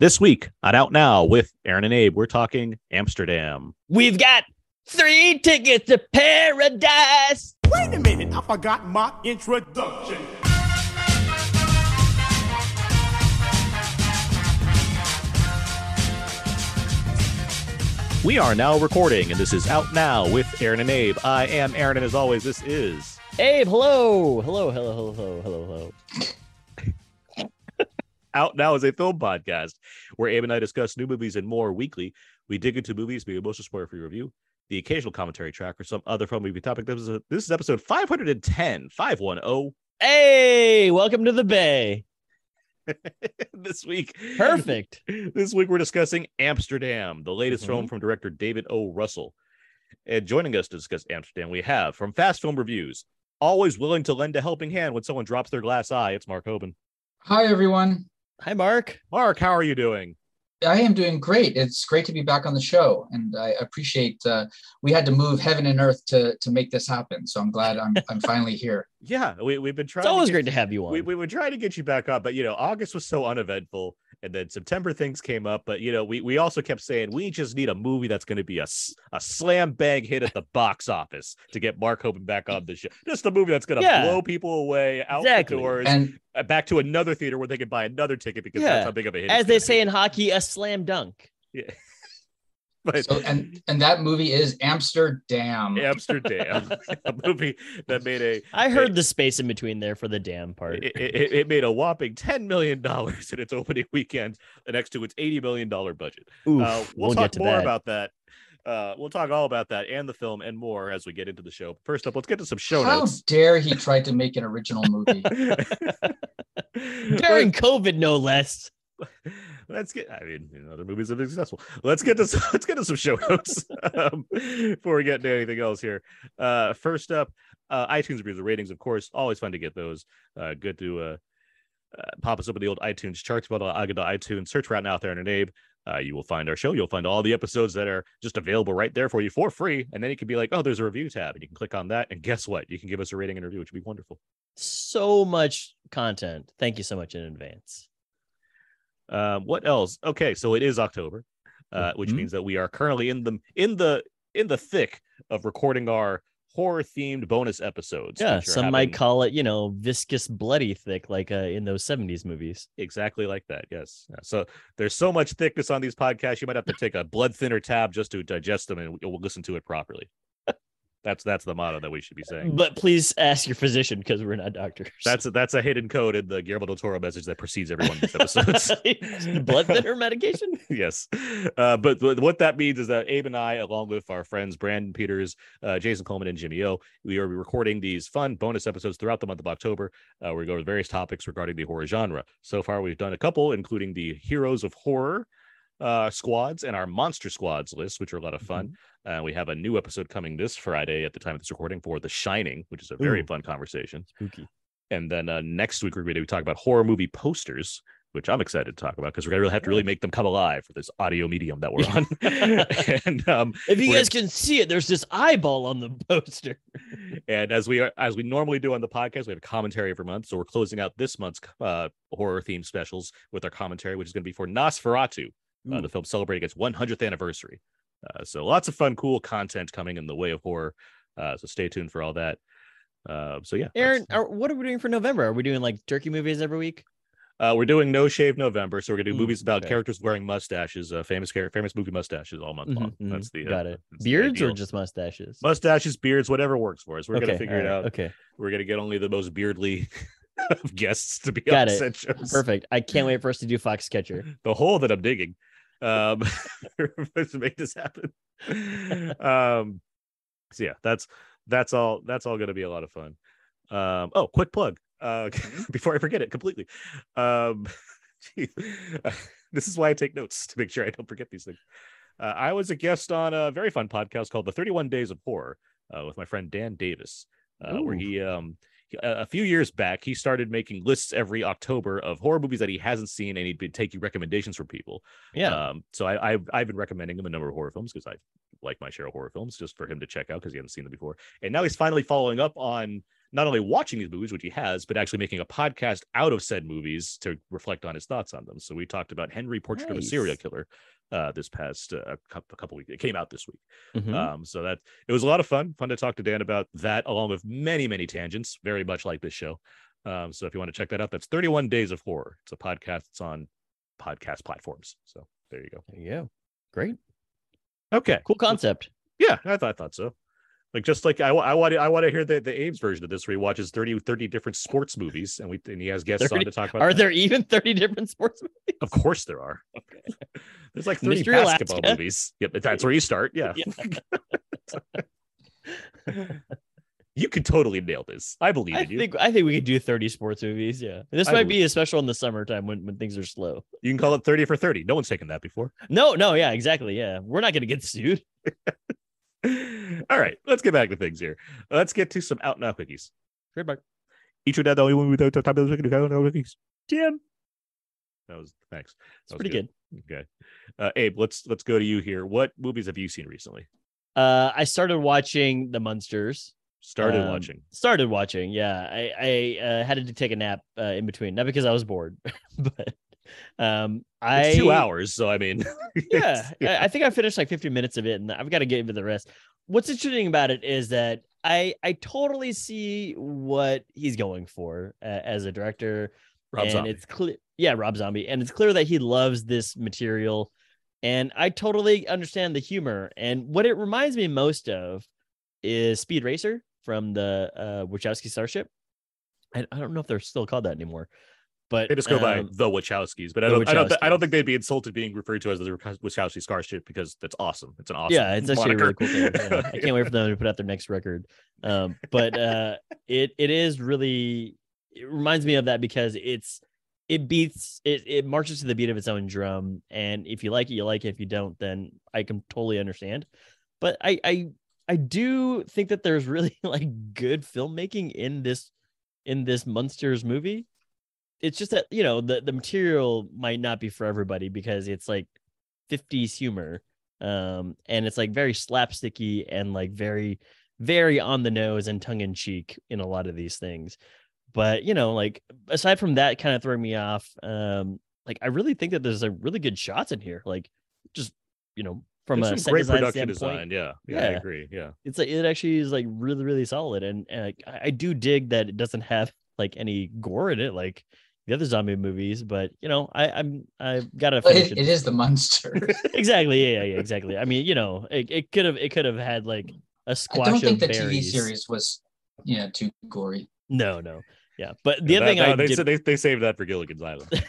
This week on Out Now with Aaron and Abe, we're talking Amsterdam. We've got three tickets to paradise. Wait a minute, I forgot my introduction. We are now recording, and this is Out Now with Aaron and Abe. I am Aaron, and as always, this is Abe, hello. Hello, hello, hello, hello, hello, hello. Out Now is a film podcast where Abe and I discuss new movies and more weekly. We dig into movies, be emotional spoiler free review, the occasional commentary track, or some other film movie topic. This is, a, this is episode 510, 510. Hey, welcome to the Bay. this week. Perfect. This week we're discussing Amsterdam, the latest film Mhm. from director David O. Russell. And joining us to discuss Amsterdam, we have from Fast Film Reviews, always willing to lend a helping hand when someone drops their glass eye. It's Mark Hobin. Hi, everyone. Hi, Mark. Mark, how are you doing? I am doing great. It's great to be back on the show, and I appreciate. Uh, we had to move heaven and earth to to make this happen, so I'm glad I'm I'm finally here. Yeah, we, we've been trying. It's always to great get, to have you on. We, we were trying to get you back up, but you know, August was so uneventful, and then September things came up. But you know, we we also kept saying we just need a movie that's going to be a a slam bang hit at the box office to get Mark Hobin back on the show. Just a movie that's going to Yeah. blow people away out Exactly. the doors, And uh, back to another theater where they can buy another ticket because Yeah. that's how big of a hit. As it's they say be. in hockey, a slam dunk. yeah. but so and and that movie is Amsterdam. Amsterdam, a movie that made a I heard the space in between there for the damn part. it, it, it made a whopping ten million dollars in its opening weekend, next to its eighty million dollar budget. Oof, Uh, we'll, we'll talk get to more that. about that. Uh, we'll talk all about that and the film and more as we get into the show. First up, let's get to some show How notes. How dare he try to make an original movie? During COVID, no less. Let's get. I mean, you know, other movies have been successful. Let's get to some, let's get to some show notes um, before we get into anything else here. Uh, first up, uh, iTunes reviews ratings, of course, always fun to get those. Uh, good to uh, uh, pop us up in the old iTunes charts. But I get to iTunes, search right now there in an Abe. Uh, you will find our show. You'll find all the episodes that are just available right there for you for free. And then you can be like, oh, there's a review tab. And you can click on that. And guess what? You can give us a rating and review, which would be wonderful. So much content. Thank you so much in advance. Um, what else? Okay, so it is October, uh, which Mhm. means that we are currently in the in the in the thick of recording our horror themed bonus episodes. Yeah, some might call it, you know, viscous, bloody thick, like uh, in those 70s movies. exactly like that. Yes. So there's so much thickness on these podcasts, you might have to take a blood thinner tab just to digest them, and we'll listen to it properly. That's that's the motto that we should be saying. But please ask your physician because we're not doctors. That's a, that's a hidden code in the Guillermo del Toro message that precedes every one of these episodes. blood thinner medication. yes. Uh, but th- what that means is that Abe and I, along with our friends Brandon Peters, uh, Jason Coleman, and Jimmy O, we are recording these fun bonus episodes throughout the month of October. Uh, we go over various topics regarding the horror genre. So far, we've done a couple, including the Heroes of Horror uh, squads and our Monster Squads list, which are a lot of fun. Uh, we have a new episode coming this Friday at the time of this recording for The Shining, which is a very Ooh. fun conversation. Spooky. And then uh, next week we're going to be talking about horror movie posters, which I'm excited to talk about because we're going to really have to really make them come alive for this audio medium that we're on. and um, If you guys can see it, there's this eyeball on the poster. and as we are as we normally do on the podcast, we have a commentary every month. So we're closing out this month's uh, horror themed specials with our commentary, which is going to be for Nosferatu, uh, the film celebrating its 100th anniversary. Uh, so lots of fun, cool content coming in the way of horror. Uh, so stay tuned for all that. Uh, so yeah, Aaron, are, what are we doing for November? Are we doing like turkey movies every week? Uh, we're doing No Shave November, so we're gonna do Mm, movies about okay. characters wearing mustaches, uh, famous famous movie mustaches all month long. Mhm, That's the uh, got it. Beards or just mustaches? mustaches, beards, whatever works for us. We're okay, gonna figure it out. Okay, We're gonna get only the most beardly of guests to be Got on it. perfect. I can't wait for us to do Foxcatcher. The hole that I'm digging, um, to make this happen. um, so yeah, that's that's all. That's all gonna be a lot of fun. Um, oh, quick plug. Uh, before I forget it completely. Um, geez. this is why I take notes to make sure I don't forget these things. Uh, I was a guest on a very fun podcast called The 31 Days of Horror uh, with my friend Dan Davis, uh, where he, um, a few years back, he started making lists every October of horror movies that he hasn't seen, and he'd be taking recommendations from people. Yeah, Um, so I, I've I've been recommending him a number of horror films because I like my share of horror films just for him to check out because he hasn't seen them before. And now he's finally following up on not only watching these movies, which he has, but actually making a podcast out of said movies to reflect on his thoughts on them. So we talked about Henry Portrait of a Serial Killer uh, this past uh, couple, a couple weeks. It came out this week. Mhm. Um, so that it was a lot of fun. Fun to talk to Dan about that, along with many, many tangents, very much like this show. Um, so if you want to check that out, that's 31 Days of Horror. It's a podcast. It's on podcast platforms. So there you go. there you go. Great. Okay. Cool concept. Yeah, I thought, I thought so. Like just like I, I want to I want to hear the the Abe's version of this where he watches 30, 30 different sports movies and we and he has guests 30 on to talk about. Are that. there even 30 different sports movies? Of course there are. Okay. There's like 30 Mystery basketball Alaska. movies. Yep, that's where you start. Yeah. you could totally nail this. I believe I in you. think I think we could do 30 sports movies. Yeah. This I might be a special in the summertime when, when things are slow. You can call it 30 for 30. No one's taken that before. No, no, yeah, exactly. Yeah. We're not gonna get sued. All right, let's get back to things here. Let's get to some out and out quickies. Trademark. Each of that the only one without top of the out and out quickies. Tim. That was thanks. That was pretty good. Okay. Uh, Abe, let's let's go to you here. What movies have you seen recently? Uh I started watching The Munsters. Started Um, watching. Started watching, yeah. I I uh, had to take a nap uh, in between, not because I was bored, but um I It's two hours, so I mean, yeah, I I think I finished like 50 minutes of it, and I've got to get into the rest. What's interesting about it is that I I totally see what he's going for uh, as a director, Rob and Zombie. it's clear, yeah, Rob Zombie, and it's clear that he loves this material, and I totally understand the humor. And what it reminds me most of is Speed Racer from the uh, Wachowski Starship. I, I don't know if they're still called that anymore, but They just go by um, the Wachowskis, but I don't, I don't, I don't think they'd be insulted being referred to as the Wachowski Starship because that's awesome. It's an awesome. yeah it's actually a really cool thing yeah. i can't wait for them to put out their next record um but uh it it is really it reminds me of that because it's it beats it it marches to the beat of its own drum and if you like it you like it if you don't then i can totally understand but i i i do think that there's really like good filmmaking in this in this Munsters movie it's just that you know the the material might not be for everybody because it's like 50s humor um and it's like very slapsticky and like very very on the nose and tongue in cheek in a lot of these things but you know like aside from that kind of throwing me off um like i really think that there's a really good shots in here like just you know from There's a set great design production design. Yeah, yeah, I agree. Yeah, it's like it actually is like really really solid and, and like, I, I do dig that it doesn't have like any gore in it like the other zombie movies but you know i i'm i gotta finish it, it is the monster. exactly yeah, yeah yeah exactly i mean you know it, it could have it could have had like a squash I don't think the of TV series was, yeah, too gory. no no yeah but the Yeah, other that- thing that- i they, did they they saved that for Gilligan's Island.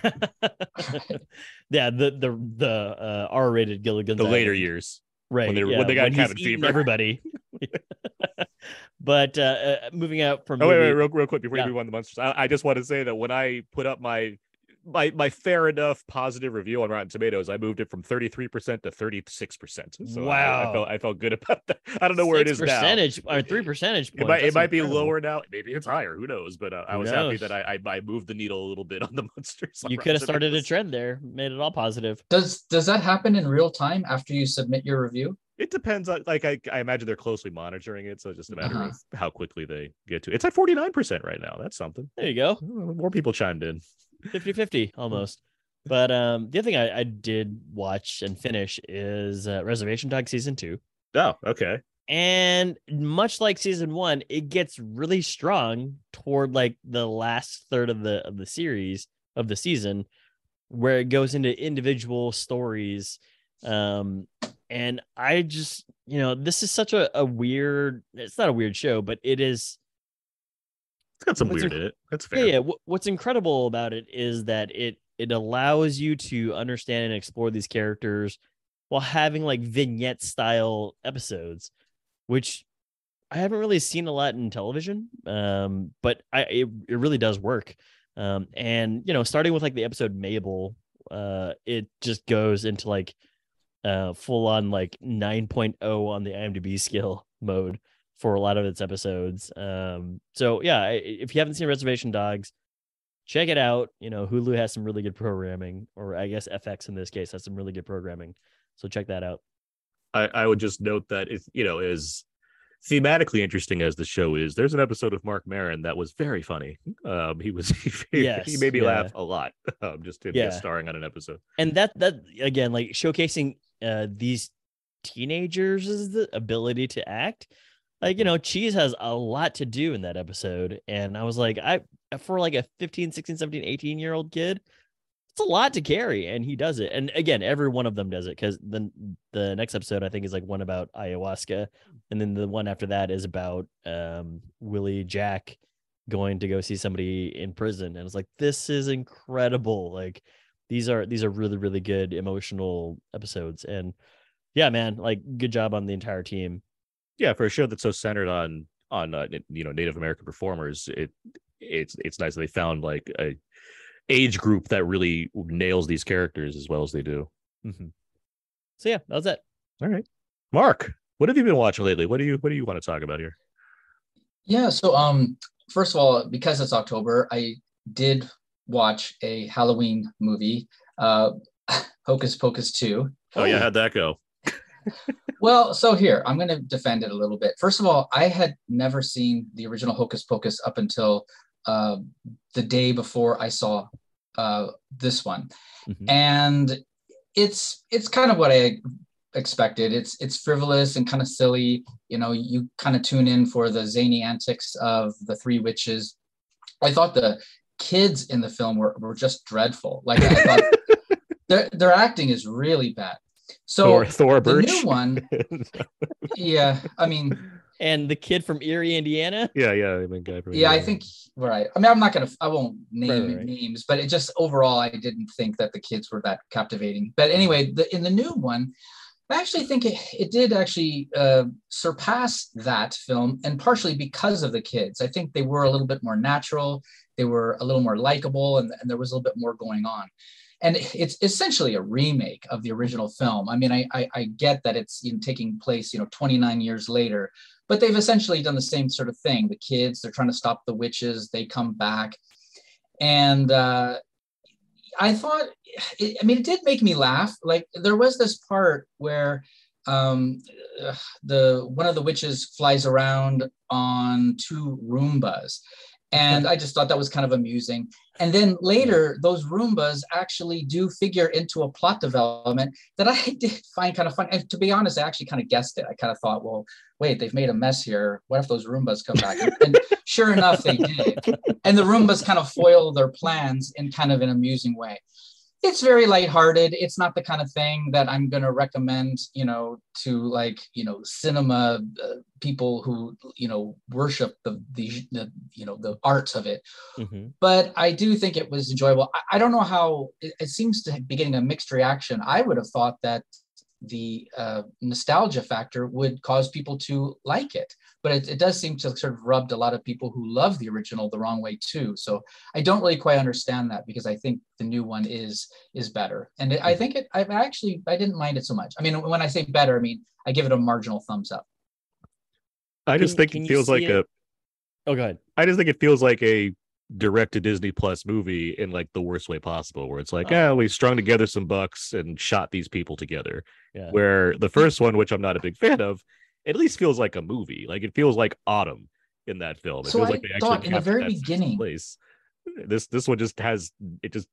yeah the the the uh r-rated gilligan's The later years. right When they yeah, when they got when cabin fever. everybody but uh, uh moving out from Oh wait, wait, real, real quick before Yeah. you move on to Munsters, I, I just want to say that when I put up my my my fair enough positive review on Rotten Tomatoes, I moved it from thirty three percent to thirty six percent. So I- I, Wow. felt I felt good about that. I don't know where it Six is now. percentage or three percentage It points. might it That's might be lower now. Maybe it's higher. Who knows? But uh, I Who was happy that I, I I moved the needle a little bit on the Munsters. on You could have started a trend there, made it all positive. Does does that happen in real time after you submit your review? It depends on like I, I imagine they're closely monitoring it, so it's just a matter Uh-huh. of how quickly they get to. it. It's at forty nine percent right now. That's something. There you go. More people chimed in. 50 50 almost. But um, the other thing I, I did watch and finish is uh, Reservation Dog season two. Oh, okay. And much like season one, it gets really strong toward like the last third of the of the series of the season, where it goes into individual stories. Um, and I just, you know, this is such a, a weird. It's not a weird show, but it is It's got some weird in it. That's fair. yeah, yeah. What's incredible about it is that it it allows you to understand and explore these characters while having like vignette style episodes, which I haven't really seen a lot in television. Um, but I it, it really does work. Um, and you know, starting with like the episode Mabel, uh, it just goes into like uh full on like 9.0 on the IMDb scale mode for a lot of its episodes. Um, so yeah, if you haven't seen Reservation Dogs, check it out. You know, Hulu has some really good programming, or I guess FX in this case has some really good programming. So check that out. I, I would just note that it you know is thematically interesting as the show is, there's an episode of Marc Maron that was very funny. Um, he was he, Yes, he made me yeah. laugh a lot. Um, just him Yeah. starring on an episode. and that that again like showcasing uh these teenagers' the ability to act like you know cheese has a lot to do in that episode and i was like i for like a 15 16 17 18 year old kid it's a lot to carry and he does it and again every one of them does it because then the next episode i think is like one about ayahuasca and then the one after that is about um willie jack going to go see somebody in prison and it's like this is incredible like these are these are really really good emotional episodes and yeah man like good job on the entire team Yeah, for a show that's so centered on on uh, you know Native American performers, it it's it's nice that they found like a age group that really nails these characters as well as they do. mm-hmm. so yeah that was it All right, Mark, what have you been watching lately? What do you what do you want to talk about here? Yeah. So, um, first of all, because it's October, I did watch a Halloween movie, uh, Hocus Pocus 2. Oh, yeah, how'd that go? Well, so here, I'm going to defend it a little bit. First of all, I had never seen the original Hocus Pocus up until uh, the day before I saw uh, this one. Mhm. And it's it's kind of what I expected. It's it's frivolous and kind of silly. You know, you kind of tune in for the zany antics of the three witches. I thought the kids in the film were, were just dreadful. Like I thought their their acting is really bad. So Thor, Thora Birch. new one, yeah, I mean, and the kid from eerie indiana yeah, yeah, I mean, guy from yeah, I think right. I mean, I'm not gonna, I won't name Right, right, right. names, but it just overall, I didn't think that the kids were that captivating. But anyway, the, in the new one, I actually think it, it did actually uh, surpass that film, and partially because of the kids. I think they were a little bit more natural, they were a little more likable, and, and there was a little bit more going on. And it's essentially a remake of the original film. I mean, I, I, I get that it's you know, taking place, you know, 29 years later, but they've essentially done the same sort of thing. The kids, they're trying to stop the witches, they come back. And uh, I thought, it, I mean, it did make me laugh. Like there was this part where um, the one of the witches flies around on two Roombas. And I just thought that was kind of amusing. And then later, those Roombas actually do figure into a plot development that I did find kind of fun. And to be honest, I actually kind of guessed it. I kind of thought, well, wait, they've made a mess here. What if those Roombas come back? And, and sure enough, they did. And the Roombas kind of foil their plans in kind of an amusing way. It's very lighthearted. It's not the kind of thing that I'm going to recommend, you know, to like, you know, cinema uh, people who, you know, worship the, the, the, you know, the arts of it Mhm. but I do think it was enjoyable. I, I don't know how it, it seems to be getting a mixed reaction. I would have thought that the uh, nostalgia factor would cause people to like it, but it, it does seem to sort of rubbed a lot of people who love the original the wrong way too. So I don't really quite understand that because I think the new one is is better, and it, I think it. I actually I didn't mind it so much. I mean, when I say better, I mean I give it a marginal thumbs up. I just Can- think can it feels like see a. oh go ahead I just think it feels like a direct to Disney Plus movie in like the worst way possible, where it's like, uh-huh. Oh. yeah, we strung together some bucks and shot these people together. yeah Where the first one, which I'm not a big fan of, at least feels like a movie. Like it feels like autumn in that film. It So feels I like they thought actually in the very that sense of beginning- place. This this one just has it just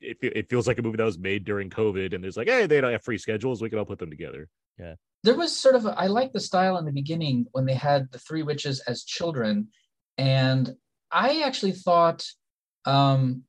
it, it feels like a movie that was made during COVID, and it's like, hey, they don't have free schedules, we can all put them together. Yeah. There was sort of a, I like the style in the beginning when they had the three witches as children, and I actually thought um,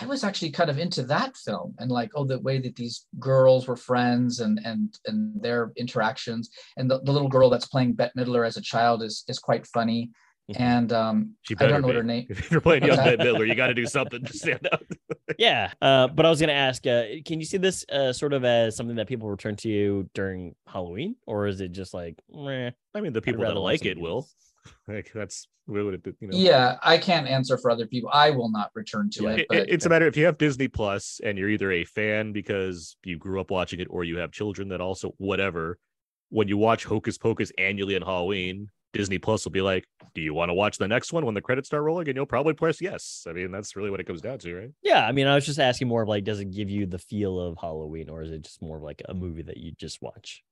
I was actually kind of into that film and like oh the way that these girls were friends and and and their interactions and the, the little girl that's playing Bette Midler as a child is is quite funny Mhm. and um, She I don't know what her name. If you're playing young Bette Midler, you got to do something to stand out. yeah uh but i was gonna ask uh can you see this uh sort of as something that people return to you during halloween or is it just like meh, I mean, the people that like it something will. Else? Like that's what would it, you know. Yeah, I can't answer for other people. I will not return to Yeah, it. It- But it's a matter if you have Disney Plus and you're either a fan because you grew up watching it or you have children that also whatever. When you watch Hocus Pocus annually on Halloween, Disney Plus will be like, "Do you want to watch the next one when the credits start rolling?" And you'll probably press yes. I mean, that's really what it comes down to, right? yeah i mean i was just asking more of like does it give you the feel of halloween or is it just more of like a movie that you just watch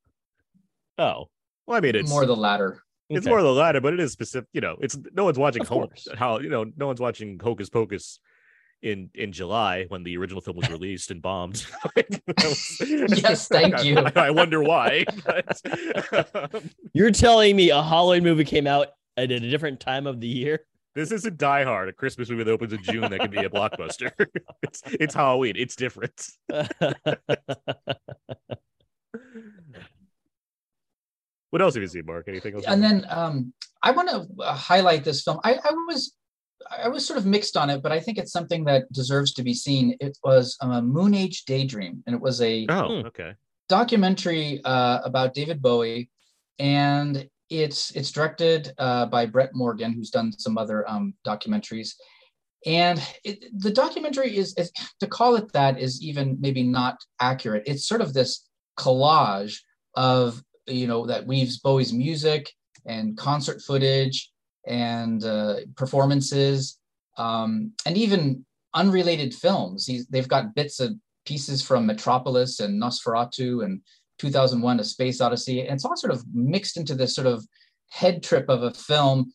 Oh, well, I mean, it's more the latter. It's Okay. more of the latter, but it is specific. You know, it's no one's watching Ho- how you know no one's watching Hocus Pocus in in July when the original film was released and bombed. Yes, thank you. I, I wonder why. but, um, You're telling me a Halloween movie came out at a different time of the year? this isn't Die Hard, a Christmas movie that opens in June that can be a blockbuster. it's it's Halloween. It's different. What else have you seen, Mark? Anything else? and then um, I want to highlight this film. I, I was I was sort of mixed on it, but I think it's something that deserves to be seen. It was um, a Moon Age Daydream, and it was a oh, Hmm. okay. documentary uh, about David Bowie, and it's it's directed uh, by Brett Morgen, who's done some other um, documentaries. And it, the documentary is, is to call it that is even maybe not accurate. It's sort of this collage of you know that weaves Bowie's music and concert footage and uh, performances um, and even unrelated films. He's, they've got bits of pieces from Metropolis and Nosferatu and 2001: A Space Odyssey. And it's all sort of mixed into this sort of head trip of a film.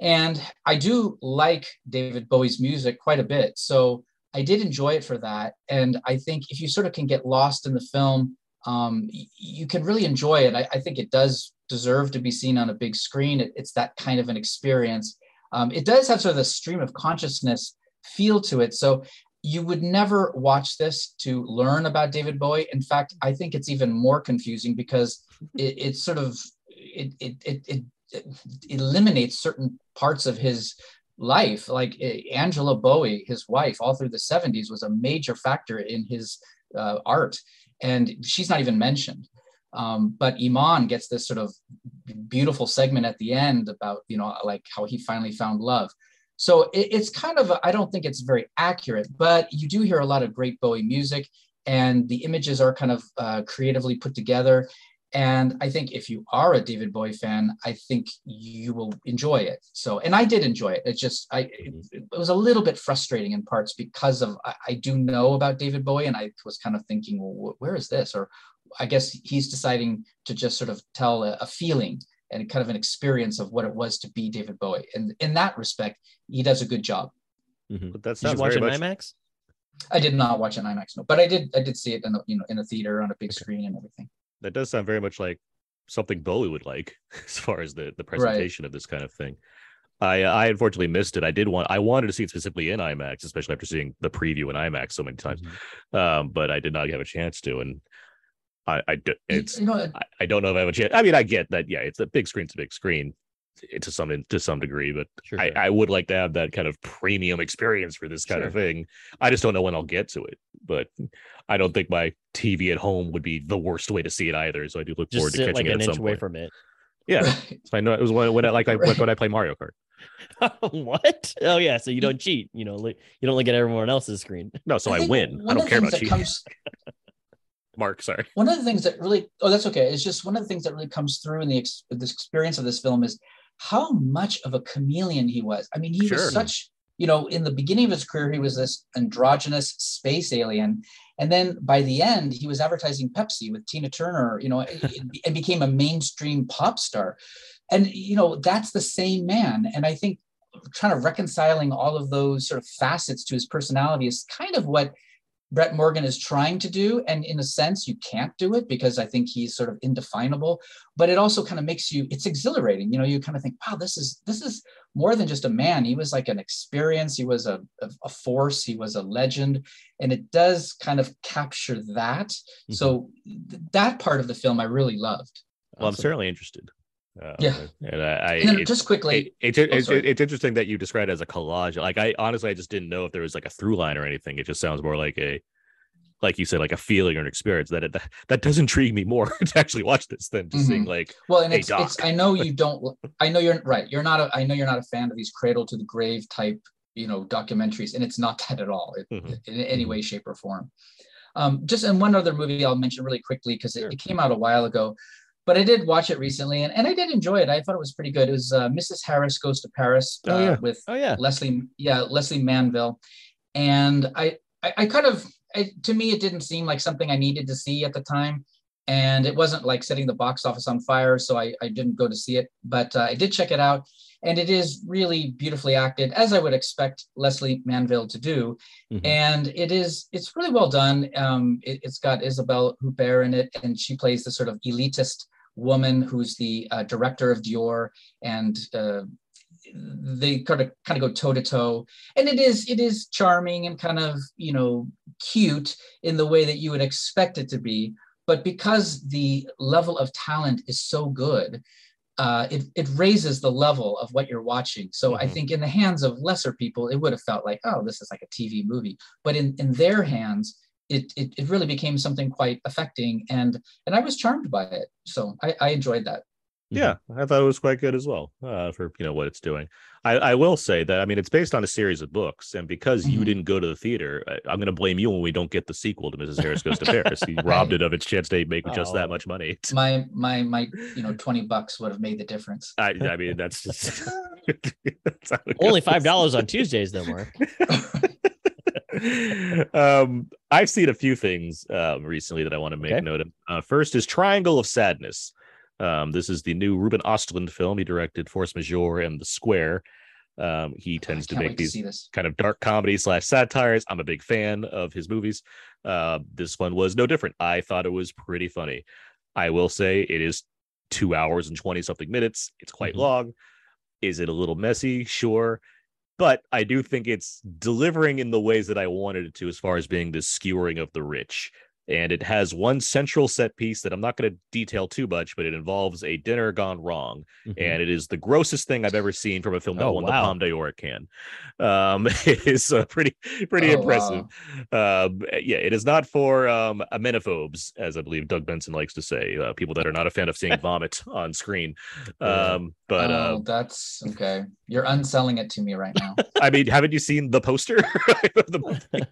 And I do like David Bowie's music quite a bit, so I did enjoy it for that. And I think if you sort of can get lost in the film, um, you can really enjoy it. I, I think it does deserve to be seen on a big screen. It- it's that kind of an experience. Um, it does have sort of a stream of consciousness feel to it. So you would never watch this to learn about David Bowie. In fact, I think it's even more confusing because it, it sort of it, it, it, it, it eliminates certain parts of his life. Like eh, Angela Bowie, his wife, all through the 70s was a major factor in his uh, art, and she's not even mentioned. Um, but Iman gets this sort of beautiful segment at the end about you know like how he finally found love. So it, it's kind of I don't think it's very accurate, but you do hear a lot of great Bowie music, and the images are kind of uh, creatively put together. And I think if you are a David Bowie fan, I think you will enjoy it. So, and I did enjoy it. It just, I, it, mm-hmm. it was a little bit frustrating in parts because of I, I do know about David Bowie, and I was kind of thinking, well, wh- where is this? Or I guess he's deciding to just sort of tell a, a feeling and kind of an experience of what it was to be David Bowie. And in that respect, he does a good job. Mm-hmm. But that Did you sounds watch very it in much. IMAX? I did not watch an IMAX, no, but I did. I did see it in the you know in a theater on a big screen and everything. That does sound very much like something Bowie would like, as far as the the presentation of this kind of thing. I I unfortunately missed it. I did want I wanted to see it specifically in IMAX, especially after seeing the preview in IMAX so many times. Um, but I did not have a chance to, and I I d- You- it's you know, I, I don't know if I have a chance. I mean, I get that. Yeah, it's a big screen's a big screen to some to some degree, but Sure. I, sure. I would like to have that kind of premium experience for this kind of thing. I just don't know when I'll get to it, but I don't think my TV at home would be the worst way to see it either. So I do look forward to catching like it an at inch some away point. from it. Yeah, so I know it was when, when I like I like when I play Mario Kart. Oh, what? Oh yeah, so you don't cheat. You know, you don't look at everyone else's screen. No, so I, think win. I don't care about that cheating. comes- Mark, sorry. one of the things that really oh that's okay it's just one of the things that really comes through in the ex, this experience of this film is how much of a chameleon he was. I mean he Sure. was such you know in the beginning of his career he was this androgynous space alien. And then by the end he was advertising pepsi with tina turner you know and and became a mainstream pop star. And you know that's the same man. And i think trying to reconciling all of those sort of facets to his personality is kind of what Brett Morgen is trying to do. And in a sense, you can't do it because I think he's sort of indefinable. But it also kind of makes you, it's exhilarating. You know, you kind of think, wow, this is this is more than just a man. He was like an experience, he was a, a, a force, he was a legend. And it does kind of capture that. Mm-hmm. So th- that part of the film I really loved. Well, I'm certainly interested. Uh, Yeah. and I, I And it- just quickly, it, it's it's, sorry. it's interesting that you described it as a collage. Like I honestly, I just didn't know if there was like a through line or anything. It just sounds more like a, like you said, like a feeling or an experience that it, that, that does intrigue me more to actually watch this than just seeing like Well, and Hey, it's, it's, I know you don't I know you're right. You're not a I know you're not a fan of these cradle to the grave type, you know, documentaries, and it's not that at all it- Mhm. in any way, shape, or form. Um, just and one other movie I'll mention really quickly because Sure. it, it came out a while ago, but I did watch it recently and, and I did enjoy it. I thought it was pretty good. It was uh, Mrs. Harris Goes to Paris Oh, uh, yeah. with Oh yeah. Lesley, yeah, Lesley Manville, and I, I, I kind of, I, to me, it didn't seem like something I needed to see at the time. and it wasn't like setting the box office on fire, so I, I didn't go to see it, but uh, I did check it out, and it is really beautifully acted, as I would expect Lesley Manville to do, Mhm. and it is it's really well done. Um, it, has got Isabelle Huppert in it, and she plays the sort of elitist woman who's the uh, director of Dior, and uh, they kind of kind of go toe to toe, and it is it is charming and kind of you know cute in the way that you would expect it to be. But because the level of talent is so good, uh, it, it raises the level of what you're watching. So I Mhm. think in the hands of lesser people, it would have felt like, oh, this is like a TV movie. But in, in their hands, it, it, it really became something quite affecting. And and I was charmed by it. So I, I enjoyed that. Yeah, I thought it was quite good as well uh, for you know what it's doing. I, I will say that I mean it's based on a series of books, and because you Mhm. didn't go to the theater, I, I'm going to blame you when we don't get the sequel to Mrs. Harris Goes to Paris. You robbed it of its chance to make just that Oh. much money. My my my you know 20 bucks would have made the difference. I, I mean that's just that's Only five dollars on Tuesdays, though, Mark. Um, I've seen a few things um, recently that I want to make Okay. note of. Uh, first is Triangle of Sadness. Um, this is the new Ruben Ostlund film. He directed Force Majeure and The Square. Um, he tends to make to these this. kind of dark comedy slash satires. I'm a big fan of his movies. Uh, this one was no different. I thought it was pretty funny. I will say it is two hours and 20 something minutes. It's quite Mhm. long. Is it a little messy? Sure. But I do think it's delivering in the ways that I wanted it to, as far as being the skewering of the rich. And it has one central set piece that I'm not going to detail too much, but it involves a dinner gone wrong Mhm. and it is the grossest thing I've ever seen from a film that Oh, won wow. the Palme d'Or Cannes. Um, it is uh, pretty pretty Oh, impressive. Um, yeah, it is not for um, emetophobes, as I believe Doug Benson likes to say, uh, people that are not a fan of seeing vomit on screen. Um, but oh, uh, that's okay. You're unselling it to me right now. I mean, haven't you seen the poster? of the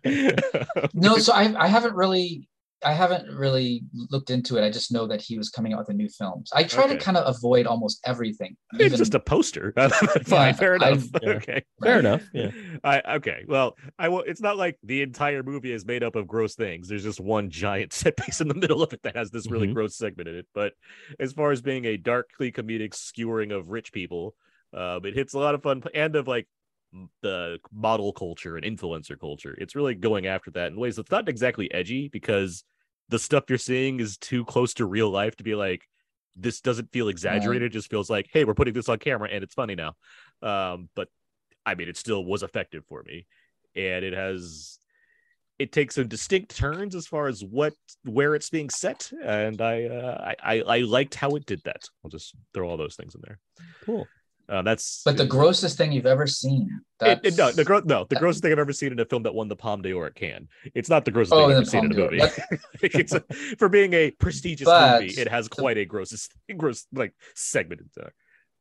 movie? no, so I I haven't really I haven't really looked into it. I just know that he was coming out with a new films. I try Okay. to kind of avoid almost everything. it's even- just a poster. Fine, Yeah, fair enough. Yeah. Okay. Fair right. enough. Yeah. I okay. Well, I will. It's not like the entire movie is made up of gross things. There's just one giant set piece in the middle of it that has this really Mhm. gross segment in it. But as far as being a darkly comedic skewering of rich people, um, it hits a lot of fun and of like the model culture and influencer culture. It's really going after that in ways that's not exactly edgy because the stuff you're seeing is too close to real life to be like this doesn't feel exaggerated. It just feels like, hey, we're putting this on camera and it's funny now. Um, but I mean, it still was effective for me, and it has it takes some distinct turns as far as what where it's being set, and I uh, I, I I liked how it did that. I'll just throw all those things in there. Cool. Uh, that's but the grossest thing you've ever seen. it, it- no, the gro- no, the grossest thing I've ever seen in a film that won the Palme d'Or at Cannes. It's not the grossest Oh, thing I've the ever seen in a movie. a, for being a prestigious But movie, it has quite a grossest gross like segment in there.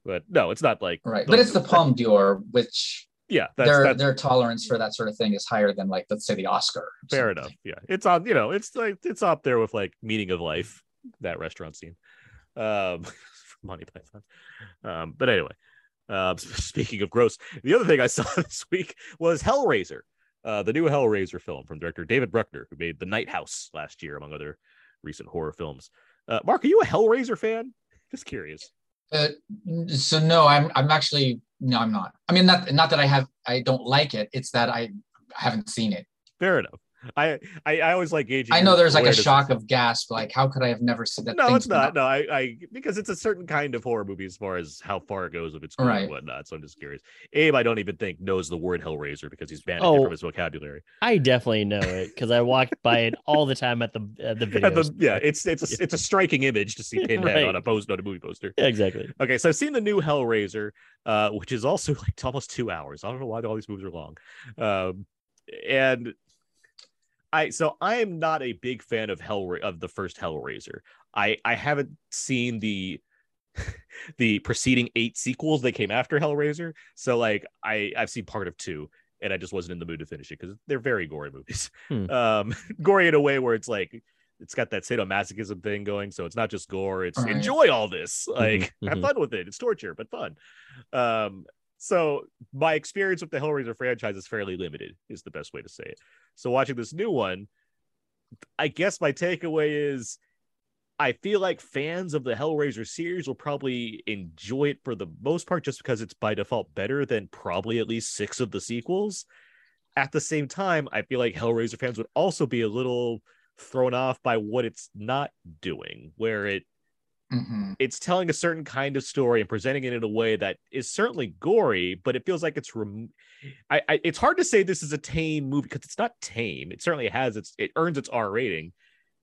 But no, it's not like right, but it's the Palme d'Or, which yeah, that's, their that's their tolerance for that sort of thing is higher than like let's say the Oscar. fair something. enough. Yeah, it's on. You know, it's like it's up there with like meaning of life. That restaurant scene, um, Monty Python. Um, but anyway, uh, speaking of gross, the other thing I saw this week was Hellraiser, uh, the new Hellraiser film from director David Bruckner, who made The Night House last year, among other recent horror films. Uh, Mark, are you a Hellraiser fan? Just curious. Uh, so no, I'm I'm actually no, I'm not. I mean, not not that I have I don't like it. It's that I haven't seen it. Fair enough. I I, I always like gauging. I know there's like a shock of gasp. Like, how could I have never seen that? no, it's not. up- No, I, I because it's a certain kind of horror movie as far as how far it goes with its Right. and whatnot. So I'm just curious. Abe, I don't even think knows the word Hellraiser because he's banned it Oh. from his vocabulary. I definitely know it because I walked by it all the time at the at the video. Yeah, it's it's a, it's a striking image to see Pinhead Right. on a post on a movie poster. Yeah, exactly. Okay, so I've seen the new Hellraiser, uh, which is also like almost two hours. I don't know why all these movies are long. Um, and I so I am not a big fan of Hell of the first Hellraiser. I I haven't seen the the preceding eight sequels that came after Hellraiser. So like I I've seen part of two and I just wasn't in the mood to finish it because they're very gory movies. Hmm. Um gory in a way where it's like it's got that sadomasochism thing going. So it's not just gore, it's Right. enjoy all this. Like have mhm. fun with it. It's torture, but fun. Um so my experience with the Hellraiser franchise is fairly limited, is the best way to say it. So watching this new one, I guess my takeaway is I feel like fans of the Hellraiser series will probably enjoy it for the most part just because it's by default better than probably at least six of the sequels. At the same time, I feel like Hellraiser fans would also be a little thrown off by what it's not doing, where it Mhm. it's telling a certain kind of story and presenting it in a way that is certainly gory, but it feels like it's rem- I, I it's hard to say this is a tame movie because it's not tame. It certainly has its it earns its R rating,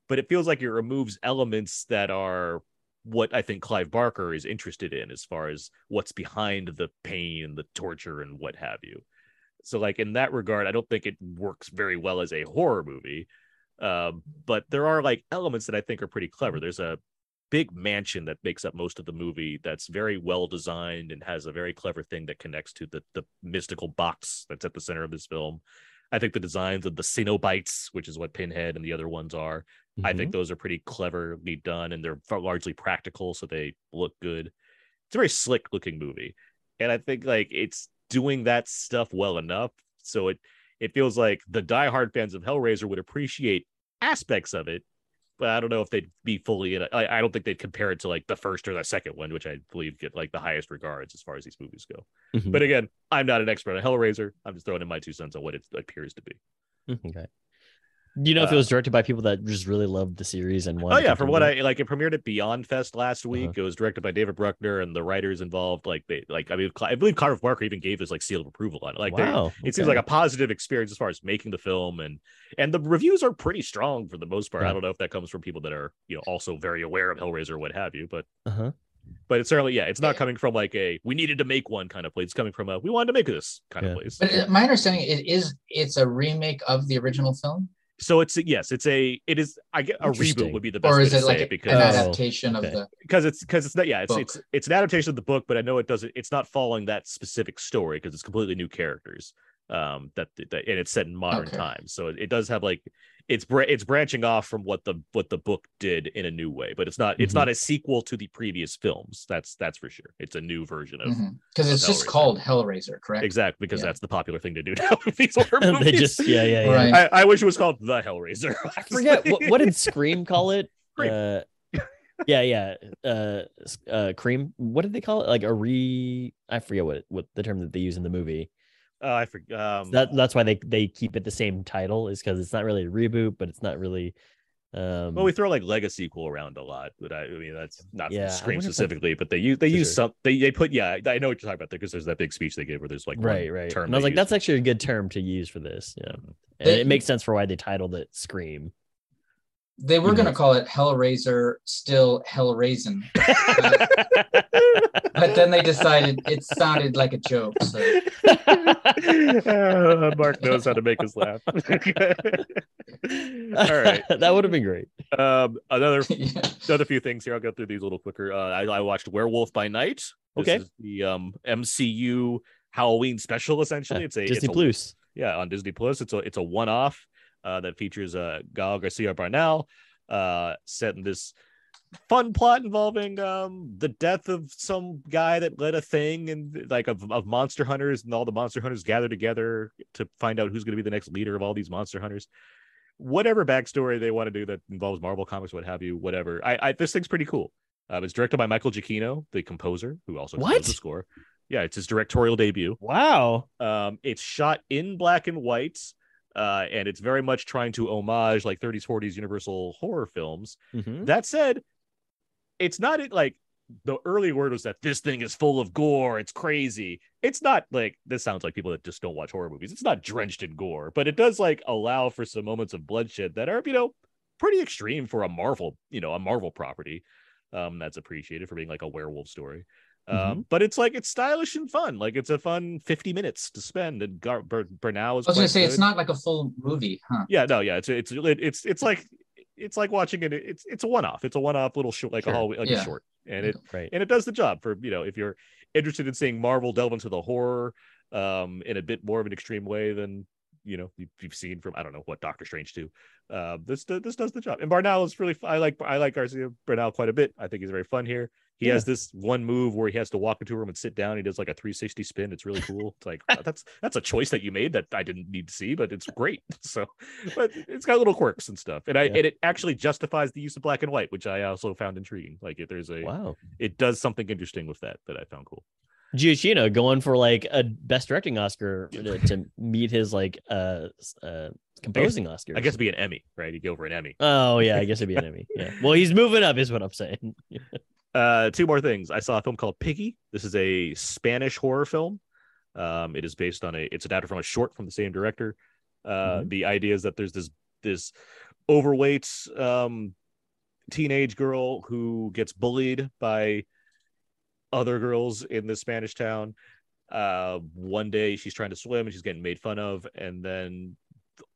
but it feels like it removes elements that are what I think Clive Barker is interested in as far as what's behind the pain and the torture and what have you. So like in that regard, I don't think it works very well as a horror movie. Um, but there are like elements that I think are pretty clever. There's a big mansion that makes up most of the movie that's very well designed and has a very clever thing that connects to the the mystical box that's at the center of this film. I think the designs of the Cenobites, which is what Pinhead and the other ones are, I Mm-hmm. think those are pretty cleverly done and they're largely practical, so they look good. It's a very slick looking movie, and I think like it's doing that stuff well enough, so it it feels like the diehard fans of Hellraiser would appreciate aspects of it, but I don't know if they'd be fully in it. I, I don't think they'd compare it to like the first or the second one, which I believe get like the highest regards as far as these movies go. Mhm. But again, I'm not an expert on Hellraiser. I'm just throwing in my two cents on what it appears to be. Mm-hmm. Okay. Do you know if it Uh, was directed by people that just really loved the series and Oh yeah, to from what continue? I like, it premiered at Beyond Fest last Uh-huh. week. It was directed by David Bruckner, and the writers involved, like they, like I mean, I believe Clive Barker even gave his like seal of approval on it. Like, they- wow, it seems like a positive experience as far as making the film, and and the reviews are pretty strong for the most part. Yeah. I don't know if that comes from people that are you know also very aware of Hellraiser or what have you, but uh-huh. but it's certainly yeah, it's not coming from like a we needed to make one kind of place. It's coming from a we wanted to make this kind Yeah. of place. But uh, my understanding is it is it's a remake of the original film, So it's yes, it's a it is I get a reboot would be the best or way is to it say like a- because an Oh, adaptation okay. of the? because it's because it's not yeah it's book. it's it's an adaptation of the book but i know it doesn't it's not following that specific story because it's completely new characters um that, that and it's set in modern Okay. times so it, it does have like it's bra- it's branching off from what the what the book did in a new way but it's not it's Mhm. not a sequel to the previous films that's that's for sure it's a new version of Because it's just called Hellraiser, correct? exactly because Yeah. that's the popular thing to do now with these horror movies they just yeah yeah yeah. Right. I, I wish it was called the hellraiser I forget what, what did Scream call it? Uh, yeah, yeah. Uh, uh, cream. What did they call it? Like a re? I forget what what the term that they use in the movie. Oh i forgot um, That that's why they they keep it the same title is because it's not really a reboot, but it's not really. Um, Well, we throw like legacy sequel around a lot, but I, I mean that's not Yeah, Scream wonder if specifically, but they use they use sure. some they they put yeah I know what you're talking about there because there's that big speech they gave where there's like one right, right. term And I was they like, that's use. actually a good term to use for this. Yeah, and They- it makes sense for why they titled it Scream. They were Mhm. going to call it Hellraiser, still Hellraisin, but then they decided it sounded like a joke. So Uh, Mark knows how to make us laugh. All right, that would have been great. um, another yeah. another few things here. I'll go through these a little quicker. Uh, I, I watched Werewolf by Night. This Okay. is the um MCU Halloween special. Essentially, it's a Disney it's a, Plus. yeah on disney plus it's a it's a one-off uh that features uh gael garcia bernal uh set in this fun plot involving um the death of some guy that led a thing and like of, of monster hunters and all the monster hunters gather together to find out who's going to be the next leader of all these monster hunters. Whatever backstory they want to do that involves marvel comics what have you whatever. I, I this thing's pretty cool. Uh, it's directed by michael giacchino the composer who also composed the score. Yeah it's his directorial debut. Wow. um, it's shot in black and white, uh, and it's very much trying to homage like 30s, 40s Universal horror films. Mhm. That said, it's not it like the early word was that this thing is full of gore. It's crazy. It's not like this sounds like people that just don't watch horror movies. It's not drenched in gore, but it does like allow for some moments of bloodshed that are, you know, pretty extreme for a Marvel, you know, a Marvel property. Um, that's appreciated for being like a werewolf story. Um, Mhm. but it's like it's stylish and fun. Like it's a fun 50 minutes to spend. And Gar- Bur- Bernal is I was gonna say it's not like a full movie, huh? Yeah, no, yeah, it's it's it's it's like it's like watching it. It's it's a one off. It's a one off little short, like Sure. a hallway, like Yeah. a short, and it Right. and it does the job for you know if you're interested in seeing Marvel delve into the horror um in a bit more of an extreme way than you know you, you've seen from I don't know what Doctor Strange too. Uh, this this does the job. And Bernal is really I like I like Garcia Bernal quite a bit. I think he's very fun here. He Yeah. has this one move where he has to walk into a room and sit down. He does like a 360 spin. It's really cool. It's like that's that's a choice that you made that I didn't need to see, but it's great. So, but it's got little quirks and stuff, and I Yeah. and it actually justifies the use of black and white, which I also found intriguing. Like if there's a Wow. it does something interesting with that that I found cool. Giacchino going for like a best directing Oscar to, to meet his like uh uh composing Oscar. I guess it'd be an Emmy, right? He'd go for an Emmy. Oh yeah, I guess it'd be an Emmy. Yeah. Well, he's moving up, is what I'm saying. Uh, two more things. I saw a film called Piggy. This is a Spanish horror film. Um, it is based on a. It's adapted from a short from the same director. Uh, Mhm. The idea is that there's this this overweight um, teenage girl who gets bullied by other girls in this Spanish town. Uh, one day she's trying to swim and she's getting made fun of, and then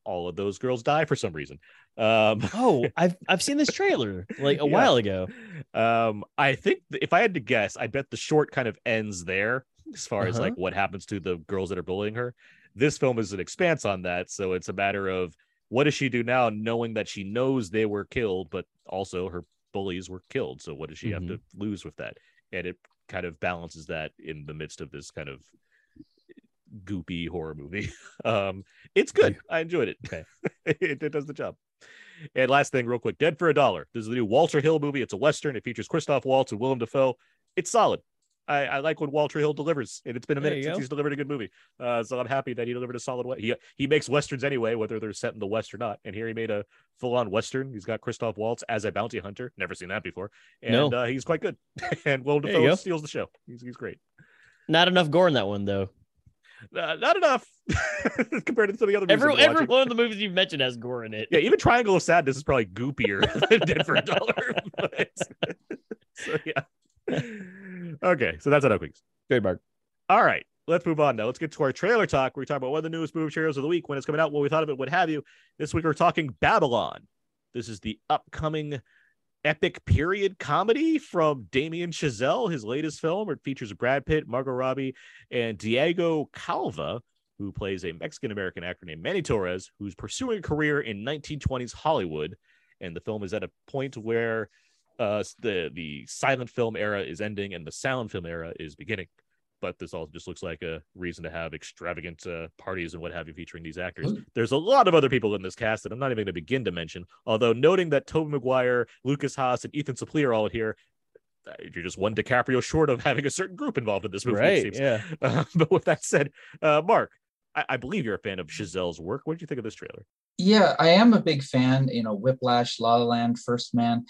all of those girls die for some reason. Um, Oh, I've I've seen this trailer like a Yeah. while ago. Um, I think if I had to guess, I bet the short kind of ends there as far as Uh-huh. like what happens to the girls that are bullying her. This film is an expanse on that, so it's a matter of what does she do now, knowing that she knows they were killed, but also her bullies were killed. So what does she have to lose with that? And it kind of balances that in the midst of this kind of goopy horror movie. Um, it's good. I enjoyed it. Okay. it, it does the job. And last thing, real quick, Dead for a Dollar. This is the new Walter Hill movie. It's a western. It features Christoph Waltz and Willem Dafoe. It's solid. I, I like when Walter Hill delivers, and it's been a minute since go. he's delivered a good movie. Uh, so I'm happy that he delivered a solid way. He he makes westerns anyway, whether they're set in the west or not. And here he made a full on western. He's got Christoph Waltz as a bounty hunter. Never seen that before, and No. uh, he's quite good. and Willem Dafoe steals the show. He's he's great. Not enough gore in that one though. Uh, not enough compared to some of the other movies. Every every one of the movies you've mentioned has gore in it. Yeah, even Triangle of Sadness is probably goopier than Dead for a Dollar. but- so yeah. Okay, so that's enough weeks. Trademark. All right, let's move on now. Let's get to our trailer talk. We're talking about one of the newest movie trailers of the week when it's coming out, what we thought of it, what have you. This week we're talking Babylon. This is the upcoming epic period comedy from Damien Chazelle, his latest film. It features Brad Pitt, Margot Robbie, and Diego Calva, who plays a Mexican American actor named Manny Torres, who's pursuing a career in 1920s Hollywood. And the film is at a point where uh, the the silent film era is ending and the sound film era is beginning. But this all just looks like a reason to have extravagant uh, parties and what have you featuring these actors. Ooh. There's a lot of other people in this cast that I'm not even going to begin to mention. Although noting that Tobey Maguire, Lukas Haas, and Ethan Suplee are all here, uh, you're just one DiCaprio short of having a certain group involved in this movie. it Right. seems. Yeah. Uh, but with that said, uh, Mark, I-, I believe you're a fan of Chazelle's work. What did you think of this trailer? Yeah, I am a big fan. You know, Whiplash, La La Land, First Man.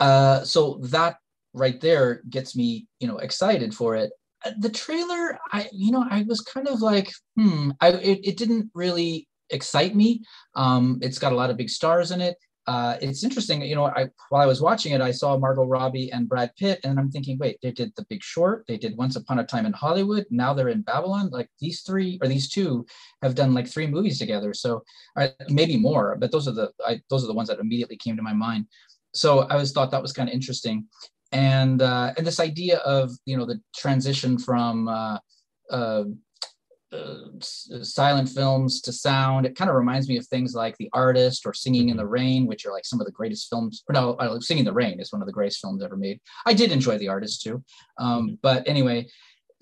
Uh, so that right there gets me, you know, excited for it. Uh, The trailer, I, you know, I was kind of like, hmm, I it, it didn't really excite me. Um, it's got a lot of big stars in it. Uh, it's interesting, you know. I while I was watching it, I saw Margot Robbie and Brad Pitt, and I'm thinking, wait, they did The Big Short, they did Once Upon a Time in Hollywood, now they're in Babylon. Like these three or these two have done like three movies together. So I, maybe more, but those are the I, those are the ones that immediately came to my mind. So I always thought that was kind of interesting, and uh, and this idea of you know the transition from uh, uh, uh, silent films to sound. It kind of reminds me of things like The Artist or Singing in the Rain, which are like some of the greatest films. Or no, uh, Singing in the Rain is one of the greatest films ever made. I did enjoy The Artist too, um, but anyway.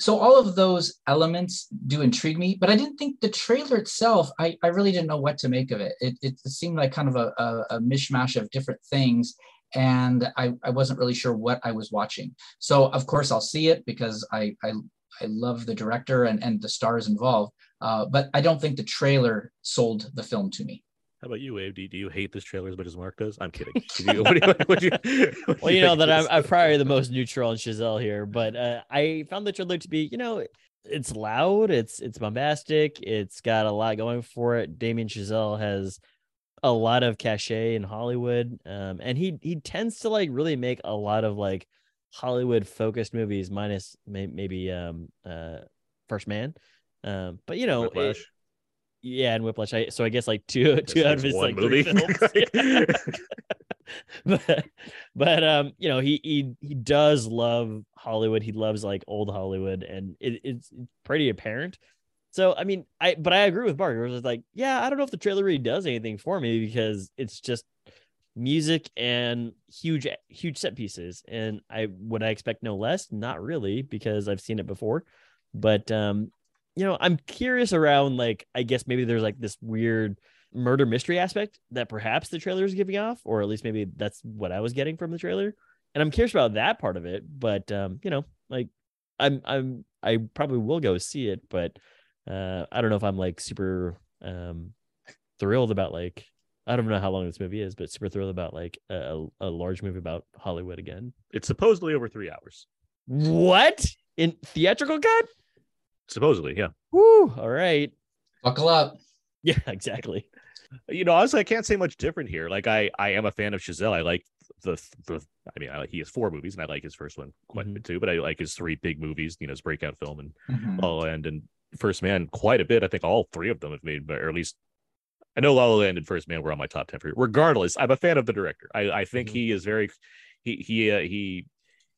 So all of those elements do intrigue me, but I didn't think the trailer itself. I, I really didn't know what to make of it. It, it seemed like kind of a, a, a mishmash of different things, and I, I wasn't really sure what I was watching. So of course I'll see it because I I, I love the director and, and the stars involved. Uh, but I don't think the trailer sold the film to me. How about you, Abe? Do you, do you hate this trailer as much as Mark does? I'm kidding. You- what do you- what do you- what do Well, you know that I'm. I'm probably the most neutral on Chazelle here, but uh, I found the trailer to be, you know, it's loud, it's it's bombastic, it's got a lot going for it. Damien Chazelle has a lot of cachet in Hollywood, um, and he he tends to like really make a lot of like Hollywood focused movies, minus may, maybe um uh First Man, um, but you know, it- yeah, and Whiplash. I, so I guess like two two out of his like three movie. films. but but um, you know, he he he does love Hollywood. He loves like old Hollywood, and it, it's pretty apparent. So I mean, I but I agree with Mark. It was like, yeah, I don't know if the trailer really does anything for me because it's just music and huge huge set pieces. And I would I expect no less? Not really, because I've seen it before. But um, you know, I'm curious around like I guess maybe there's like this weird murder mystery aspect that perhaps the trailer is giving off, or at least maybe that's what I was getting from the trailer. And I'm curious about that part of it. But um, you know, like I'm I'm I probably will go see it, but uh I don't know if I'm like super um thrilled about like I don't know how long this movie is, but super thrilled about like a, a large movie about Hollywood again. It's supposedly over three hours. What in theatrical cut? Supposedly, yeah. Woo! All right. Buckle up. Yeah, exactly. You know, honestly, I can't say much different here. Like, I I am a fan of Chazelle. I like the the. I mean, I like he has four movies, and I like his first one quite a Mhm. bit too. But I like his three big movies. You know, his breakout film and Mhm. La La Land and First Man quite a bit. I think all three of them have made, or at least I know La La Land and First Man were on my top ten for. You. Regardless, I'm a fan of the director. I I think Mhm. he is very he he uh, he